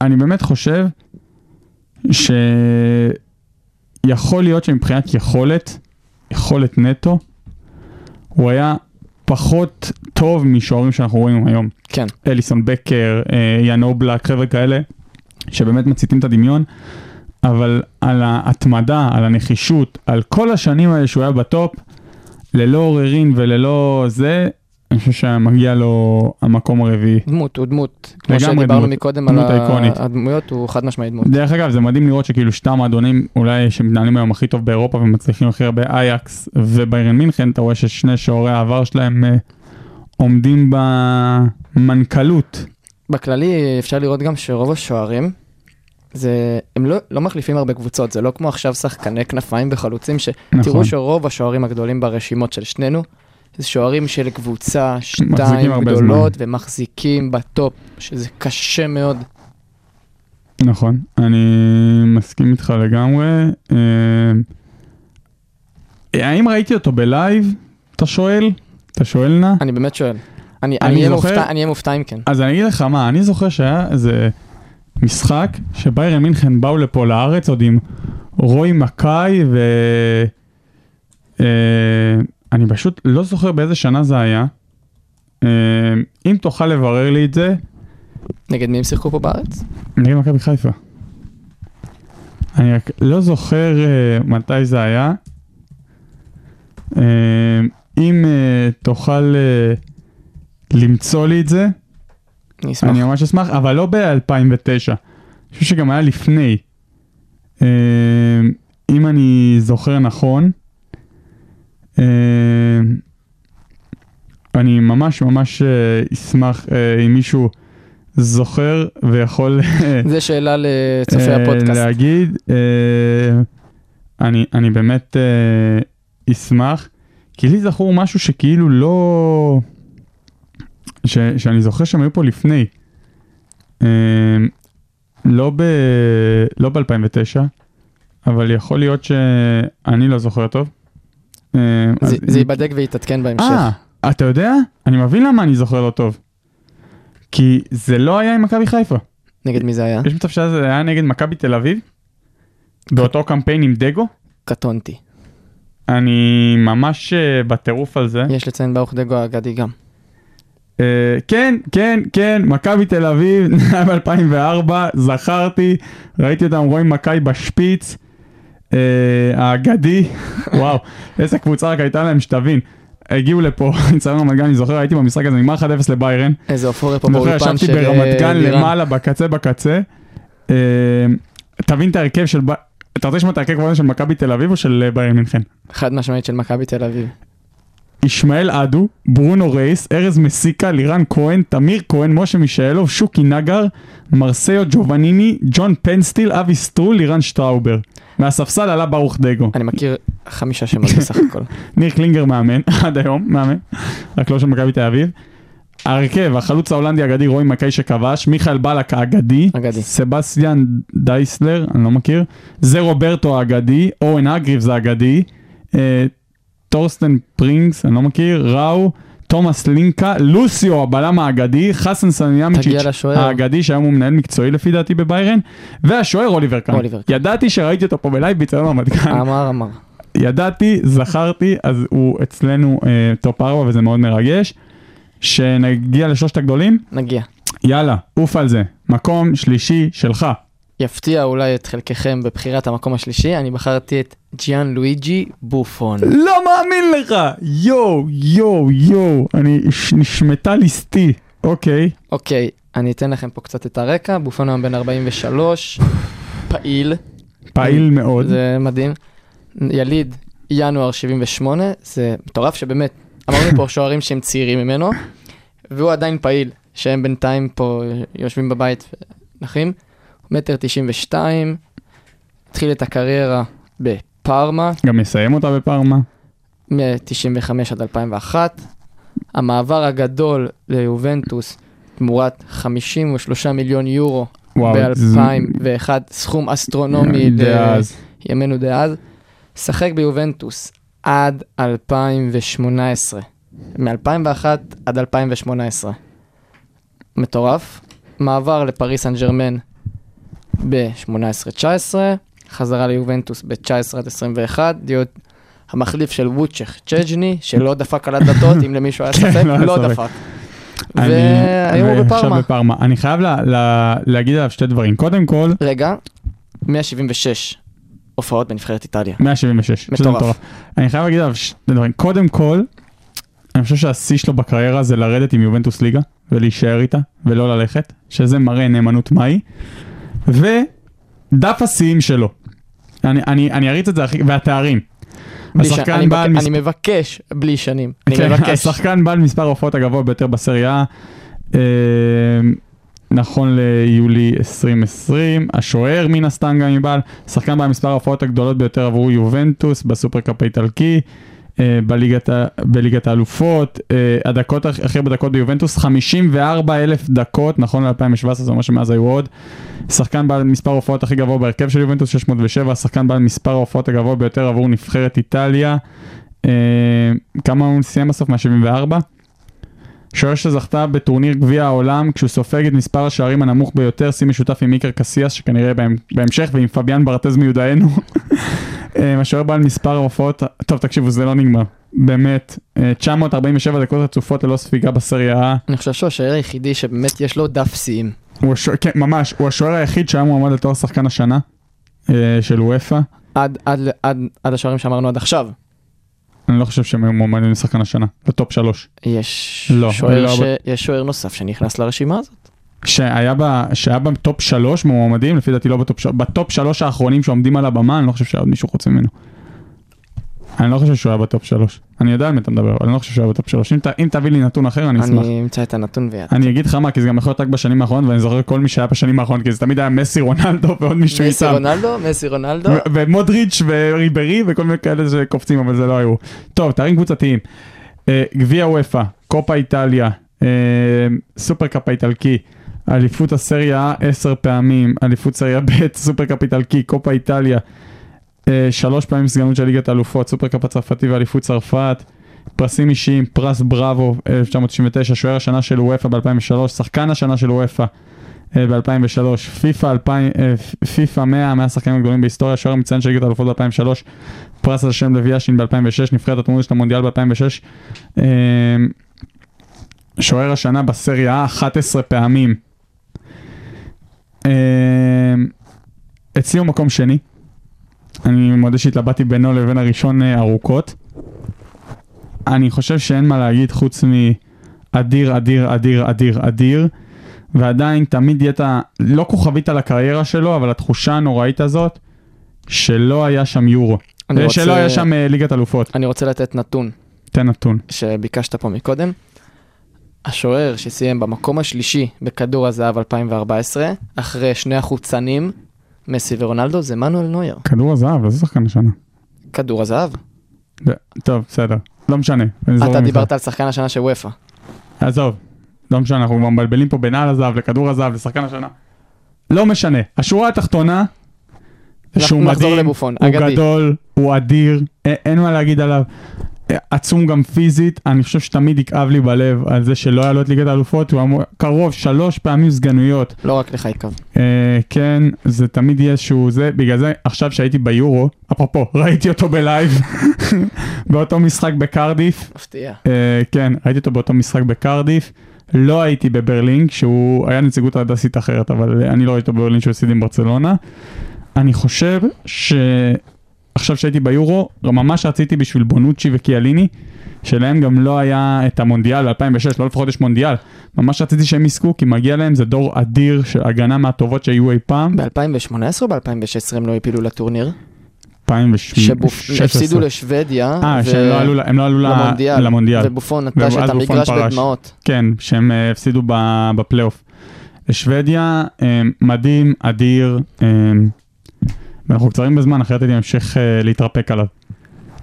[SPEAKER 4] אני באמת חושב שיכול להיות שמבחינת יכולת, יכולת נטו, הוא היה פחות טוב משוערים שאנחנו רואים היום.
[SPEAKER 5] כן.
[SPEAKER 4] אליסון בקר, אה, יאן אובלק, חבר'ה כאלה, שבאמת מציתים את הדמיון, אבל על ההתמדה, על הנחישות, על כל השנים האלה שהוא היה בטופ, ללא עוררין וללא זה, אני חושב שמגיע לו המקום הרביעי.
[SPEAKER 5] דמות, הוא דמות. כמו
[SPEAKER 4] לגמרי
[SPEAKER 5] שדיברנו
[SPEAKER 4] דמות.
[SPEAKER 5] מקודם על
[SPEAKER 4] דמות
[SPEAKER 5] ה-
[SPEAKER 4] איקונית.
[SPEAKER 5] הדמויות, הוא חד משמעית דמות.
[SPEAKER 4] דרך אגב, זה מדהים לראות שכאילו שתי המועדונים אולי שמתנהלים היום הכי טוב באירופה ומצליחים הכי הרבה אייקס וביירן מינכן, אתה רואה ששני שעורי העבר שלהם אה, עומדים במנכ"לות.
[SPEAKER 5] בכללי אפשר לראות גם שרוב השוערים, זה, הם לא, לא מחליפים הרבה קבוצות, זה לא כמו עכשיו שחקני כנפיים וחלוצים, שתראו
[SPEAKER 4] נכון.
[SPEAKER 5] שרוב השוערים הגדולים ברשימות של שנינו, זה שוערים של קבוצה, שתיים גדולות, ומחזיקים ב top, שזה קשה מאוד.
[SPEAKER 4] נכון, אני מסכים איתך לגמרי. אה, האם ראיתי אותו ב live? אתה שואל? אתה שואל נא?
[SPEAKER 5] אני באמת שואל. אני אהיה
[SPEAKER 4] זוכר-
[SPEAKER 5] מופתע- אני אהיה מופתע אם כן.
[SPEAKER 4] אז אני אגיד לך מה, אני זוכר שהיה איזה משחק שביירן מינכן באו לפה לארץ עוד עם רוי מקאי ו... אה, אני פשוט לא זוכר באיזה שנה זה היה. אה, אם תוכל לברר לי את זה,
[SPEAKER 5] נגד מי הם שיחקו פה בארץ?
[SPEAKER 4] נגד מכבי חיפה. אני רק לא זוכר uh, מתי זה היה. Uh, אם תוכל למצוא לי את זה,
[SPEAKER 5] אני אשמח.
[SPEAKER 4] אני ממש אשמח, אבל לא ב-2009. אני חושב שגם היה לפני. אם אני זוכר נכון, אני ממש ממש uh, אשמח uh, אם מישהו זוכר ויכול
[SPEAKER 5] זה שאלה לצופי
[SPEAKER 4] אה,
[SPEAKER 5] הפודקאסט.
[SPEAKER 4] להגיד, אה, אני, אני באמת אה, אשמח, כי לי זכור משהו שכאילו לא... ש, שאני זוכר שהם היו פה לפני. אה, לא ב... לא ב-2009, אבל יכול להיות שאני לא זוכר טוב. אה,
[SPEAKER 5] זה- ייבדק ויתעדכן בהמשך.
[SPEAKER 4] אה, אתה יודע? אני מבין למה אני זוכר לא טוב. כי זה לא היה עם מכבי חיפה.
[SPEAKER 5] נגד מי זה היה?
[SPEAKER 4] יש מצב שזה היה נגד מכבי תל אביב? באותו קמפיין עם דגו?
[SPEAKER 5] קטונתי.
[SPEAKER 4] אני ממש אה, בטירוף על זה.
[SPEAKER 5] יש לציין ברוך דגו האגדי גם.
[SPEAKER 4] אה, כן, כן, כן, מכבי תל אביב, [LAUGHS] היה ב-2004, זכרתי, ראיתי אותם רואים מכבי בשפיץ, האגדי, וואו, איזה קבוצה רק הייתה להם שתבין. הגיעו לפה, ניצחון רמת גן, אני זוכר, הייתי במשחק הזה, נגמר 1-0 לביירן.
[SPEAKER 5] איזה אופוריה פה
[SPEAKER 4] אני זוכר,
[SPEAKER 5] באולפן
[SPEAKER 4] ישבתי
[SPEAKER 5] של
[SPEAKER 4] ברמת גן
[SPEAKER 5] אה.
[SPEAKER 4] למעלה, בקצה בקצה. אה, תבין את ההרכב של... אתה רוצה לשמוע את ההרכב של מכבי תל אביב או של אה, ביירן מינכן?
[SPEAKER 5] חד משמעית של מכבי תל אביב.
[SPEAKER 4] ישמעאל אדו, ברונו רייס, ארז מסיקה, לירן כהן, תמיר כהן, משה מישאלוב, שוקי נגר, מרסיו ג'ובניני, ג'ון פנסטיל, אבי סטרול, לירן שטראובר. מהספסל עלה ברוך דגו.
[SPEAKER 5] אני מכיר חמישה שמות בסך הכל. [LAUGHS]
[SPEAKER 4] ניר קלינגר מאמן, [LAUGHS] עד היום מאמן, רק לא של מכבי תל אביב. ההרכב, החלוץ ההולנדי האגדי רועי מקאי שכבש, מיכאל בלק האגדי,
[SPEAKER 5] אגדי.
[SPEAKER 4] סבסטיאן דייסלר, אני לא מכיר, זה רוברטו האגדי, אוון הארגריבס האגדי, אה, טורסטן פרינגס, אני לא מכיר, ראו, תומאס לינקה, לוסיו הבלם האגדי, חסן
[SPEAKER 5] סליחמידז'יץ'.
[SPEAKER 4] האגדי שהיום הוא מנהל מקצועי לפי דעתי בביירן, והשוער אוליבר קאן.
[SPEAKER 5] קאן.
[SPEAKER 4] ידעתי שראיתי אותו פה ב live באצטדיון רמת גן.
[SPEAKER 5] אמר אמר.
[SPEAKER 4] ידעתי, זכרתי, אז הוא אצלנו אה, top 4 וזה מאוד מרגש. שנגיע לשלושת הגדולים,
[SPEAKER 5] נגיע.
[SPEAKER 4] יאללה, עוף על זה. מקום שלישי שלך.
[SPEAKER 5] יפתיע אולי את חלקכם בבחירת המקום השלישי, אני בחרתי את ג'יאן לואיג'י בופון.
[SPEAKER 4] לא מאמין לך! יואו, יואו, יואו, אני, נשמטה לסתי. אוקיי,
[SPEAKER 5] אוקיי, אני אתן לכם פה קצת את הרקע, בופון היום בן 43, פעיל,
[SPEAKER 4] פעיל מאוד.
[SPEAKER 5] זה מדהים. יליד ינואר 78, זה מטורף שבאמת, אמרנו פה [LAUGHS] שוערים שהם צעירים ממנו, והוא עדיין פעיל, שהם בינתיים פה יושבים בבית נחים. מטר 92, התחיל את הקריירה בפארמה,
[SPEAKER 4] גם מסיים אותה בפארמה.
[SPEAKER 5] מ-95 עד 2001. המעבר הגדול ליובנטוס תמורת 53 מיליון יורו
[SPEAKER 4] וואו, זה-
[SPEAKER 5] ב-2001, סכום אסטרונומי. לימינו דאז. שחק ביובנטוס עד 2018, מ-2001 עד 2018. מטורף. מעבר לפריס סן ג'רמן ב-18-19, חזרה ליובנטוס ב-19 עד 21, להיות המחליף של ווצ'ך צ'ג'ני, שלא דפק על הדלתות, אם למישהו היה
[SPEAKER 4] כן,
[SPEAKER 5] ספק,
[SPEAKER 4] לא
[SPEAKER 5] לא. דפק. והיום הוא
[SPEAKER 4] ועכשיו
[SPEAKER 5] בפארמה.
[SPEAKER 4] בפארמה. אני חייב לה- לה- להגיד עליו שתי דברים. קודם כל,
[SPEAKER 5] רגע, 176 הופעות בנבחרת איטליה.
[SPEAKER 4] 176. שזה
[SPEAKER 5] מטורף.
[SPEAKER 4] אני חייב להגיד עליו שתי דברים. קודם כל, אני חושב שהשיא שלו בקריירה זה לרדת עם יובנטוס ליגה ולהישאר איתה ולא ללכת, שזה מראה נאמנות מהי. ודף השיאים שלו. אני, אני, אני אריץ את זה הכי, והתארים. השחקן
[SPEAKER 5] אני
[SPEAKER 4] בעל
[SPEAKER 5] מבק-
[SPEAKER 4] מספר-
[SPEAKER 5] אני מבקש בלי שנים. אני
[SPEAKER 4] כן,
[SPEAKER 5] מבקש.
[SPEAKER 4] השחקן בעל מספר ההופעות הגבוה ביותר בסריה, אה, נכון ליולי 2020, השוער מן הסתם גם מבעל, שחקן בעל מספר ההופעות הגדולות ביותר עבור יובנטוס בסופרקאפ האיטלקי, אה, בליגת, ה- בליגת האלופות, אה, הדקות, הכ- הכי הרבה דקות ביובנטוס, 54 אלף דקות, נכון ל-2017, זה אומר שמאז היו עוד. שחקן בעל מספר ההופעות הכי גבוה בהרכב של יובנטוס, 607, השחקן בעל מספר ההופעות הגבוה ביותר עבור נבחרת איטליה. אה, כמה הוא סיים בסוף? 174? שוער שזכתה בטורניר גביע העולם כשהוא סופג את מספר השערים הנמוך ביותר, שיא משותף עם איקר קסיאס שכנראה בהמ- בהמשך ועם פביאן ברטז מיודענו. אה, השוער בעל מספר ההופעות, טוב תקשיבו זה לא נגמר, באמת, אה, 947 דקות רצופות ללא ספיגה בסריה
[SPEAKER 5] אני חושב שהוא השוער היחידי שבאמת יש לו דף שיאים.
[SPEAKER 4] כן ממש, הוא השוער היחיד שהיה מועמד לתואר שחקן השנה אה, של וופא,
[SPEAKER 5] עד- עד עד- עד השוערים שאמרנו עד עכשיו.
[SPEAKER 4] אני לא חושב שהם היו מועמדים לשחקן השנה, ל top שלוש.
[SPEAKER 5] יש
[SPEAKER 4] לא,
[SPEAKER 5] שוער
[SPEAKER 4] לא,
[SPEAKER 5] ש-
[SPEAKER 4] אבל-
[SPEAKER 5] יש שוער נוסף שנכנס לרשימה הזאת.
[SPEAKER 4] שהיה, ב, שהיה ב top שלוש מועמדים, לפי דעתי לא ב top שלוש, ב top שלוש האחרונים שעומדים על הבמה, אני לא חושב שהיה עוד מישהו חוץ ממנו. אני לא חושב שהוא היה ב top שלוש. אני יודע על מי אתה מדבר, אבל אני לא חושב שהוא היה ב top שלוש. אם, ת, אם תביא לי נתון אחר, אני אשמח.
[SPEAKER 5] אני אמצא את הנתון ויד.
[SPEAKER 4] אני אגיד לך מה, כי זה גם יכול להיות רק בשנים האחרונות, ואני זוכר כל מי שהיה בשנים האחרונות, כי זה תמיד היה מסי, רונלדו ועוד מישהו
[SPEAKER 5] מסי
[SPEAKER 4] איתם.
[SPEAKER 5] רונלדו, מסי רונלדו.
[SPEAKER 4] ומודריץ' וריברי וכל מיני כאלה שקופצים, אבל זה לא היו. טוב, תארים קבוצתיים. אה, גביע וופא, קופה איטליה, אה, סופרקאפ האיטלקי, אליפות הסריה עשר פעמים, אליפות סריה ב', סופרקאפ איטלקי, קופה איטליה, אה, שלוש פעמים סגנות של ליגת האלופות, סופרקאפ הצרפתי ואליפות צרפת, פרסים אישיים, פרס בראבו 1999, שוער השנה של וופא ב-2003, שחקן השנה של וופא ב-2003, פיפא 2000, אה, פיפא 100, 100 השחקנים הגדולים בהיסטוריה, שוער מצטיין של ליגת האלופות ב-2003, פרס על שם לוי יאשין ב-2006, נבחרת התמונה של המונדיאל ב-2006, אה, שוער השנה בסריה 11 פעמים. אה, אצלי הוא מקום שני, אני מודה שהתלבטתי בינו לבין הראשון אה, ארוכות. אני חושב שאין מה להגיד חוץ מאדיר, אדיר, אדיר, אדיר, אדיר, ועדיין תמיד יהיה את ה... לא כוכבית על הקריירה שלו, אבל התחושה הנוראית הזאת, שלא היה שם יורו. אה,
[SPEAKER 5] רוצה-
[SPEAKER 4] שלא היה שם אה, ליגת אלופות.
[SPEAKER 5] אני רוצה לתת נתון
[SPEAKER 4] תן נתון.
[SPEAKER 5] שביקשת פה מקודם. השוער שסיים במקום השלישי בכדור הזהב 2014, אחרי שני החוצנים, מסי ורונלדו, זה מנואל נויר.
[SPEAKER 4] כדור הזהב, לא זה שחקן השנה.
[SPEAKER 5] כדור הזהב.
[SPEAKER 4] טוב, בסדר. לא משנה.
[SPEAKER 5] אתה. דיברת על שחקן השנה של וופא.
[SPEAKER 4] עזוב, לא משנה, אנחנו כבר מבלבלים פה בין על הזהב לכדור הזהב לשחקן השנה. לא משנה, השורה התחתונה, שהוא מדהים, הוא. גדול, הוא אדיר, אין מה להגיד עליו. עצום גם פיזית, אני חושב שתמיד יכאב לי בלב על זה שלא היה לו את ליגת האלופות, הוא אמור, קרוב שלוש פעמים סגנויות.
[SPEAKER 5] לא רק לך יכאב.
[SPEAKER 4] אה, כן, זה תמיד יהיה איזשהו זה, בגלל זה עכשיו שהייתי ביורו, אפרופו, ראיתי אותו בלייב, [LAUGHS] באותו משחק בקרדיף,
[SPEAKER 5] מפתיע.
[SPEAKER 4] אה, כן, ראיתי אותו באותו משחק בקרדיף. לא הייתי בברלין, שהוא היה נציגות הדסית אחרת, אבל אני לא ראיתי אותו בברלין שהוא הפסיד עם ברצלונה. אני חושב שעכשיו שהייתי ביורו, ממש רציתי בשביל בונוצ'י וקיאליני, שלהם גם לא היה את המונדיאל ב-2006, לא לפחות יש מונדיאל. ממש רציתי שהם יזכו, כי מגיע להם, זה דור אדיר של הגנה מהטובות שהיו אי פעם.
[SPEAKER 5] ב-2018 או ב-2016 הם לא העפילו לטורניר?
[SPEAKER 4] 2016.
[SPEAKER 5] שהפסידו לשוודיה.
[SPEAKER 4] אה,
[SPEAKER 5] ו-
[SPEAKER 4] שהם לא עלו, הם לא עלו
[SPEAKER 5] למונדיאל.
[SPEAKER 4] למונדיאל.
[SPEAKER 5] ובופון נטש את המגרש. בדמעות.
[SPEAKER 4] כן, שהם אה, הפסידו בפלייאוף. לשוודיה, אה, מדהים, אדיר, אה, ואנחנו קצרים בזמן, אחרת אני אמשיך אה, להתרפק עליו.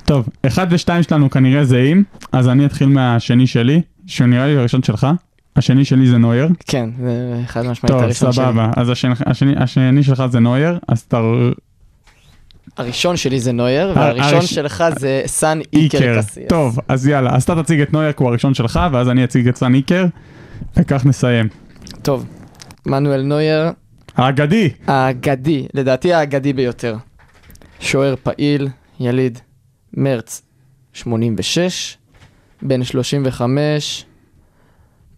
[SPEAKER 4] טוב, אחד ושתיים שלנו כנראה זהים, אז אני אתחיל מהשני שלי, שהוא נראה לי הראשון שלך. השני שלי זה נויר.
[SPEAKER 5] כן, זה חד משמעית
[SPEAKER 4] טוב,
[SPEAKER 5] הראשון שלי.
[SPEAKER 4] סבבה. אז השני, השני, השני שלך זה נויר, אז אתה
[SPEAKER 5] הראשון שלי זה נויר,
[SPEAKER 4] הר-
[SPEAKER 5] והראשון
[SPEAKER 4] הראש-
[SPEAKER 5] שלך זה סאן איקר
[SPEAKER 4] איקר.
[SPEAKER 5] קסיאס.
[SPEAKER 4] טוב, אז יאללה, אז אתה תציג את נויר כי הוא הראשון שלך, ואז אני אציג את סן איקר, וכך נסיים.
[SPEAKER 5] טוב, מנואל נויר,
[SPEAKER 4] האגדי.
[SPEAKER 5] האגדי, לדעתי האגדי ביותר. שוער פעיל, יליד מרץ 86, בן 35,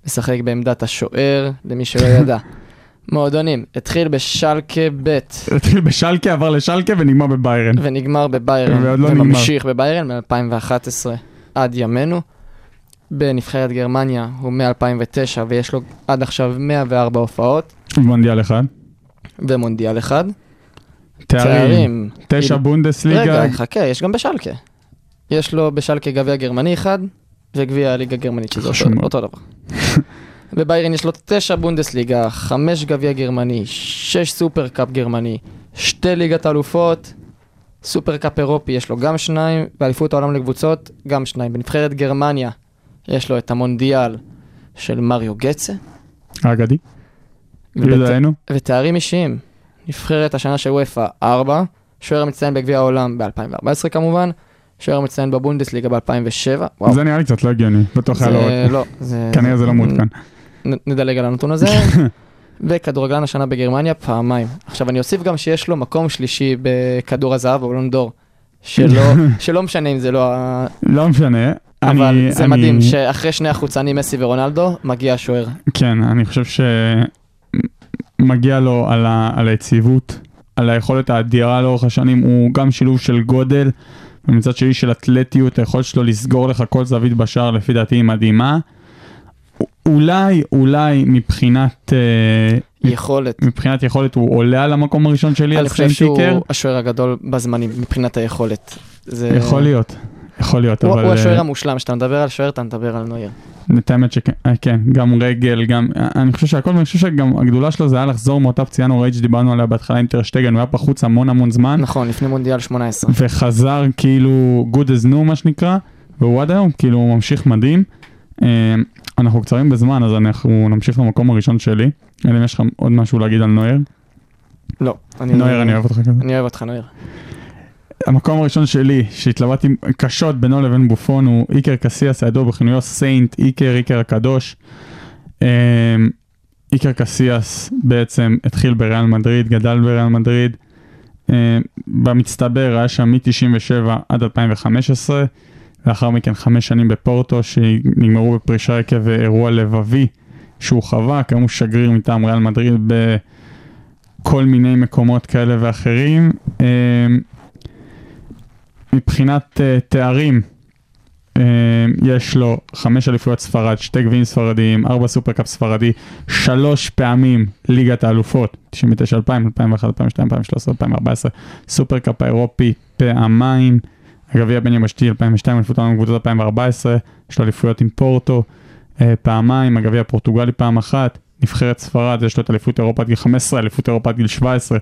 [SPEAKER 5] משחק בעמדת השוער, למי שלא ידע. [LAUGHS] מועדונים, התחיל בשלקה ב'
[SPEAKER 4] התחיל בשלקה, עבר לשלקה ונגמר בביירן.
[SPEAKER 5] ונגמר בביירן,
[SPEAKER 4] ועוד לא
[SPEAKER 5] וממשיך בביירן מ-2011 עד ימינו. בנבחרת גרמניה הוא מ-2009 ויש לו עד עכשיו 104 הופעות
[SPEAKER 4] מונדיאל אחד.
[SPEAKER 5] ומונדיאל אחד.
[SPEAKER 4] תארים. תשע בונדסליגה.
[SPEAKER 5] רגע, חכה, יש גם בשלקה. יש לו בשלקה גביע גרמני אחד וגביע הליגה הגרמנית, שזה אותו. אותו דבר. [LAUGHS] בביירן יש לו תשע בונדסליגה, חמש גביע גרמני, שש סופר קאפ גרמני, שתי ליגת אלופות, סופר קאפ אירופי יש לו גם שניים, ואליפות העולם לקבוצות גם שניים. בנבחרת גרמניה יש לו את המונדיאל של מריו גצה,
[SPEAKER 4] האגדי.
[SPEAKER 5] ובת-
[SPEAKER 4] ידענו.
[SPEAKER 5] ותארים אישיים. נבחרת השנה של וופא 4, שוער מצטיין בגביע העולם ב-2014 כמובן, שוער מצטיין בבונדסליגה ב-2007. וואו.
[SPEAKER 4] זה נראה לי קצת לא הגיוני. בטוח היה עוד.
[SPEAKER 5] זה לא, זה...
[SPEAKER 4] כנראה זה לא מעודכן.
[SPEAKER 5] נדלג על הנתון הזה. [LAUGHS] וכדורגלן השנה בגרמניה פעמיים. עכשיו אני אוסיף גם שיש לו מקום שלישי בכדור הזהב בבלון דור. שלא, [LAUGHS] שלא משנה אם זה לא ה...
[SPEAKER 4] לא משנה.
[SPEAKER 5] אבל
[SPEAKER 4] אני-
[SPEAKER 5] זה
[SPEAKER 4] אני-
[SPEAKER 5] מדהים שאחרי שני החוצנים מסי ורונלדו מגיע השוער.
[SPEAKER 4] כן, אני חושב שמגיע לו על, ה... על היציבות, על היכולת האדירה לאורך השנים, הוא גם שילוב של גודל, ומצד שני של אתלטיות, היכולת שלו לסגור לך כל זווית בשער, לפי דעתי היא מדהימה. אולי, אולי מבחינת, אה,
[SPEAKER 5] יכולת.
[SPEAKER 4] מבחינת יכולת הוא עולה על המקום הראשון שלי,
[SPEAKER 5] אני חושב. שהוא השוער הגדול בזמנים מבחינת היכולת. זה...
[SPEAKER 4] יכול להיות, יכול להיות,
[SPEAKER 5] הוא,
[SPEAKER 4] אבל...
[SPEAKER 5] הוא
[SPEAKER 4] אה,
[SPEAKER 5] השוער המושלם, כשאתה מדבר על שוער אתה מדבר על נויר.
[SPEAKER 4] את האמת שכן, אה, כן, גם רגל, גם, אה, אני חושב שהכל, אני חושב שגם הגדולה שלו זה היה לחזור מאותה פציעה נוראית שדיברנו עליה בהתחלה עם טרשטגן, הוא היה בחוץ המון המון זמן,
[SPEAKER 5] נכון, לפני מונדיאל 18.
[SPEAKER 4] וחזר כאילו good as new מה שנקרא, והוא עד היום כאילו ממשיך מדהים. אנחנו קצרים בזמן אז אנחנו נמשיך למקום הראשון שלי, אלא אם יש לך עוד משהו להגיד על נויר.
[SPEAKER 5] לא. אני-
[SPEAKER 4] נויר אני אוהב אותך כזה.
[SPEAKER 5] אני אוהב אותך נויר.
[SPEAKER 4] המקום הראשון שלי שהתלבטתי קשות בינו לבין בופון הוא איקר קסיאס הידוע בכינויו סיינט איקר איקר הקדוש. אמ, איקר קסיאס בעצם התחיל בריאל מדריד, גדל בריאל מדריד. אה, במצטבר היה שם מ-97 עד 2015, לאחר מכן חמש שנים בפורטו שנגמרו בפרישה עקב אירוע לבבי שהוא חווה, כיום הוא שגריר מטעם ריאל מדריד בכל מיני מקומות כאלה ואחרים. מבחינת אה, תארים, אה, יש לו חמש אליפויות ספרד, שתי גביעים ספרדיים, ארבע סופרקאפ ספרדי, שלוש פעמים ליגת האלופות, 99, 2000, 2001, 2002, 2013, 2014, סופרקאפ האירופי פעמיים, הגביע בין יבשתי 2002, אליפות העולם בקבוצות 2014, יש לו אליפויות עם פורטו אה, פעמיים, הגביע הפורטוגלי פעם אחת, נבחרת ספרד, יש לו את אליפות אירופה עד גיל 15, אליפות אירופה עד גיל 17,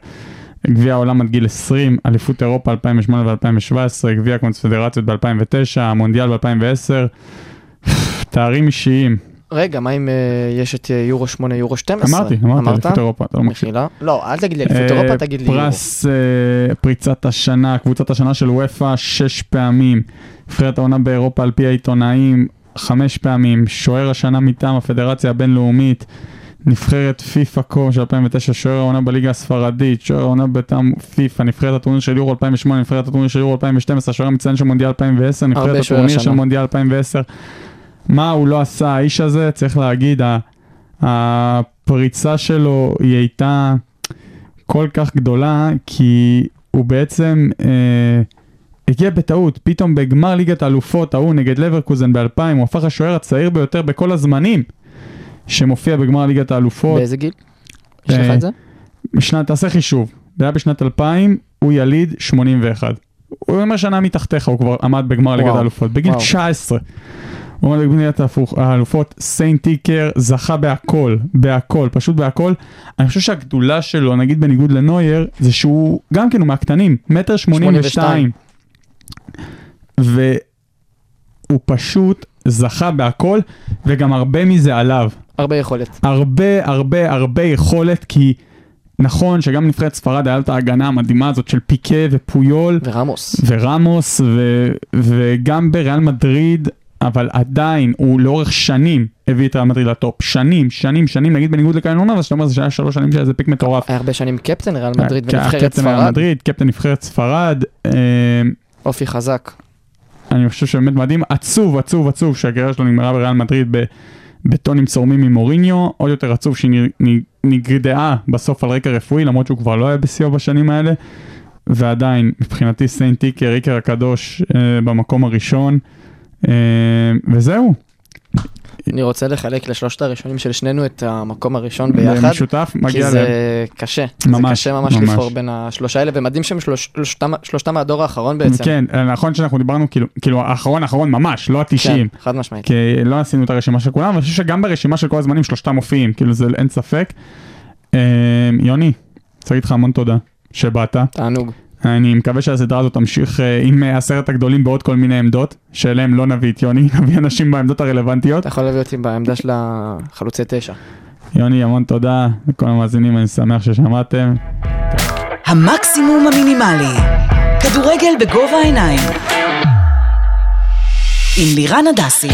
[SPEAKER 4] גביע העולם עד גיל 20, אליפות אירופה 2008 ו-2017, גביע הקונפדרציות ב-2009, המונדיאל ב-2010, תארים אישיים.
[SPEAKER 5] רגע, מה אם אה, יש את אה, יורו 8, יורו 12?
[SPEAKER 4] אמרתי, אמרתי, אליפות אירופה, אתה לא מקשיב.
[SPEAKER 5] לא, אל תגיד לי אליפות
[SPEAKER 4] אה,
[SPEAKER 5] אירופה, תגיד לי יורו.
[SPEAKER 4] פרס פריצת השנה, קבוצת השנה של וופא שש פעמים, נבחרת העונה באירופה על פי העיתונאים חמש פעמים, שוער השנה מטעם הפדרציה הבינלאומית, נבחרת פיפא קו של 2009, שוער העונה בליגה הספרדית, שוער העונה בטעם פיפא, נבחרת הטורניר של יורו 2008, נבחרת הטורניר של יורו 2012, שוער המצטיין של מונדיאל 2010, נבחרת הטורניר של. מונדיאל 2010. מה הוא לא עשה האיש הזה, צריך להגיד, הפריצה שלו היא הייתה כל כך גדולה, כי הוא בעצם אה, הגיע בטעות, פתאום בגמר ליגת האלופות ההוא נגד לברקוזן ב-2000, הוא הפך השוער הצעיר ביותר בכל הזמנים שמופיע בגמר ליגת האלופות.
[SPEAKER 5] באיזה גיל? יש לך
[SPEAKER 4] אה,
[SPEAKER 5] את זה?
[SPEAKER 4] בשנת, תעשה חישוב, זה היה בשנת 2000, הוא יליד 81. הוא אומר שנה מתחתיך, הוא כבר עמד בגמר ליגת האלופות, בגיל
[SPEAKER 5] וואו.
[SPEAKER 4] 19. הוא בגמר ליגת האלופות, סיינט טיקר זכה בהכל, בהכל, פשוט בהכל. אני חושב שהגדולה שלו, נגיד בניגוד לנוייר, זה שהוא, גם כן הוא מהקטנים, מטר שמונים ושתיים. והוא פשוט זכה בהכל, וגם הרבה מזה עליו.
[SPEAKER 5] הרבה יכולת.
[SPEAKER 4] הרבה הרבה הרבה יכולת כי נכון שגם נבחרת ספרד היה את ההגנה המדהימה הזאת של פיקה ופויול
[SPEAKER 5] ורמוס.
[SPEAKER 4] ורמוס ו, וגם בריאל מדריד אבל עדיין הוא לאורך שנים הביא את ריאל מדריד לטופ שנים שנים שנים נגיד בניגוד לקיינונה אבל שאתה אומר זה שהיה שלוש שנים שהיה איזה פיק מטורף.
[SPEAKER 5] היה הרבה שנים קפטן ריאל מדריד
[SPEAKER 4] היה
[SPEAKER 5] ונבחרת
[SPEAKER 4] קפטן ריאל
[SPEAKER 5] ספרד.
[SPEAKER 4] מדריד קפטן נבחרת ספרד אה,
[SPEAKER 5] אופי חזק.
[SPEAKER 4] אני חושב שבאמת מדהים, עצוב, עצוב, עצוב שהקריירה שלו נגמרה בריאל מדריד ב- בטונים צורמים ממוריניו, עוד יותר עצוב שהיא נגדעה בסוף על רקע רפואי, למרות שהוא כבר לא היה בשיאו בשנים האלה, ועדיין, מבחינתי Saint איקר, איקר הקדוש אה, במקום הראשון, אה, וזהו,
[SPEAKER 5] אני רוצה לחלק לשלושת הראשונים של שנינו את המקום הראשון ביחד.
[SPEAKER 4] משותף,
[SPEAKER 5] כי
[SPEAKER 4] מגיע
[SPEAKER 5] זה
[SPEAKER 4] להם.
[SPEAKER 5] קשה.
[SPEAKER 4] ממש,
[SPEAKER 5] זה קשה ממש
[SPEAKER 4] ממש.
[SPEAKER 5] לבחור בין השלושה האלה, ומדהים שהם שלוש- שלושתם שלושתם מהדור האחרון בעצם.
[SPEAKER 4] כן, נכון שאנחנו דיברנו כאילו, כאילו האחרון האחרון ממש, לא התשעים.
[SPEAKER 5] כן, חד משמעית.
[SPEAKER 4] כי לא עשינו את הרשימה של כולם, אני חושב שגם ברשימה של כל הזמנים שלושתם מופיעים, כאילו זה אין ספק. אה, יוני, רוצה להגיד לך המון תודה שבאת.
[SPEAKER 5] תענוג.
[SPEAKER 4] אני מקווה שהסדרה הזאת תמשיך אה, עם אה, עשרת הגדולים בעוד כל מיני עמדות, שאליהם לא נביא את יוני, [LAUGHS] נביא אנשים בעמדות הרלוונטיות.
[SPEAKER 5] אתה יכול להביא אותי בעמדה של החלוצי תשע.
[SPEAKER 4] יוני, המון תודה לכל המאזינים, אני שמח ששמעתם.
[SPEAKER 3] המקסימום המינימלי. כדורגל בגובה העיניים. עם לירן הדסי.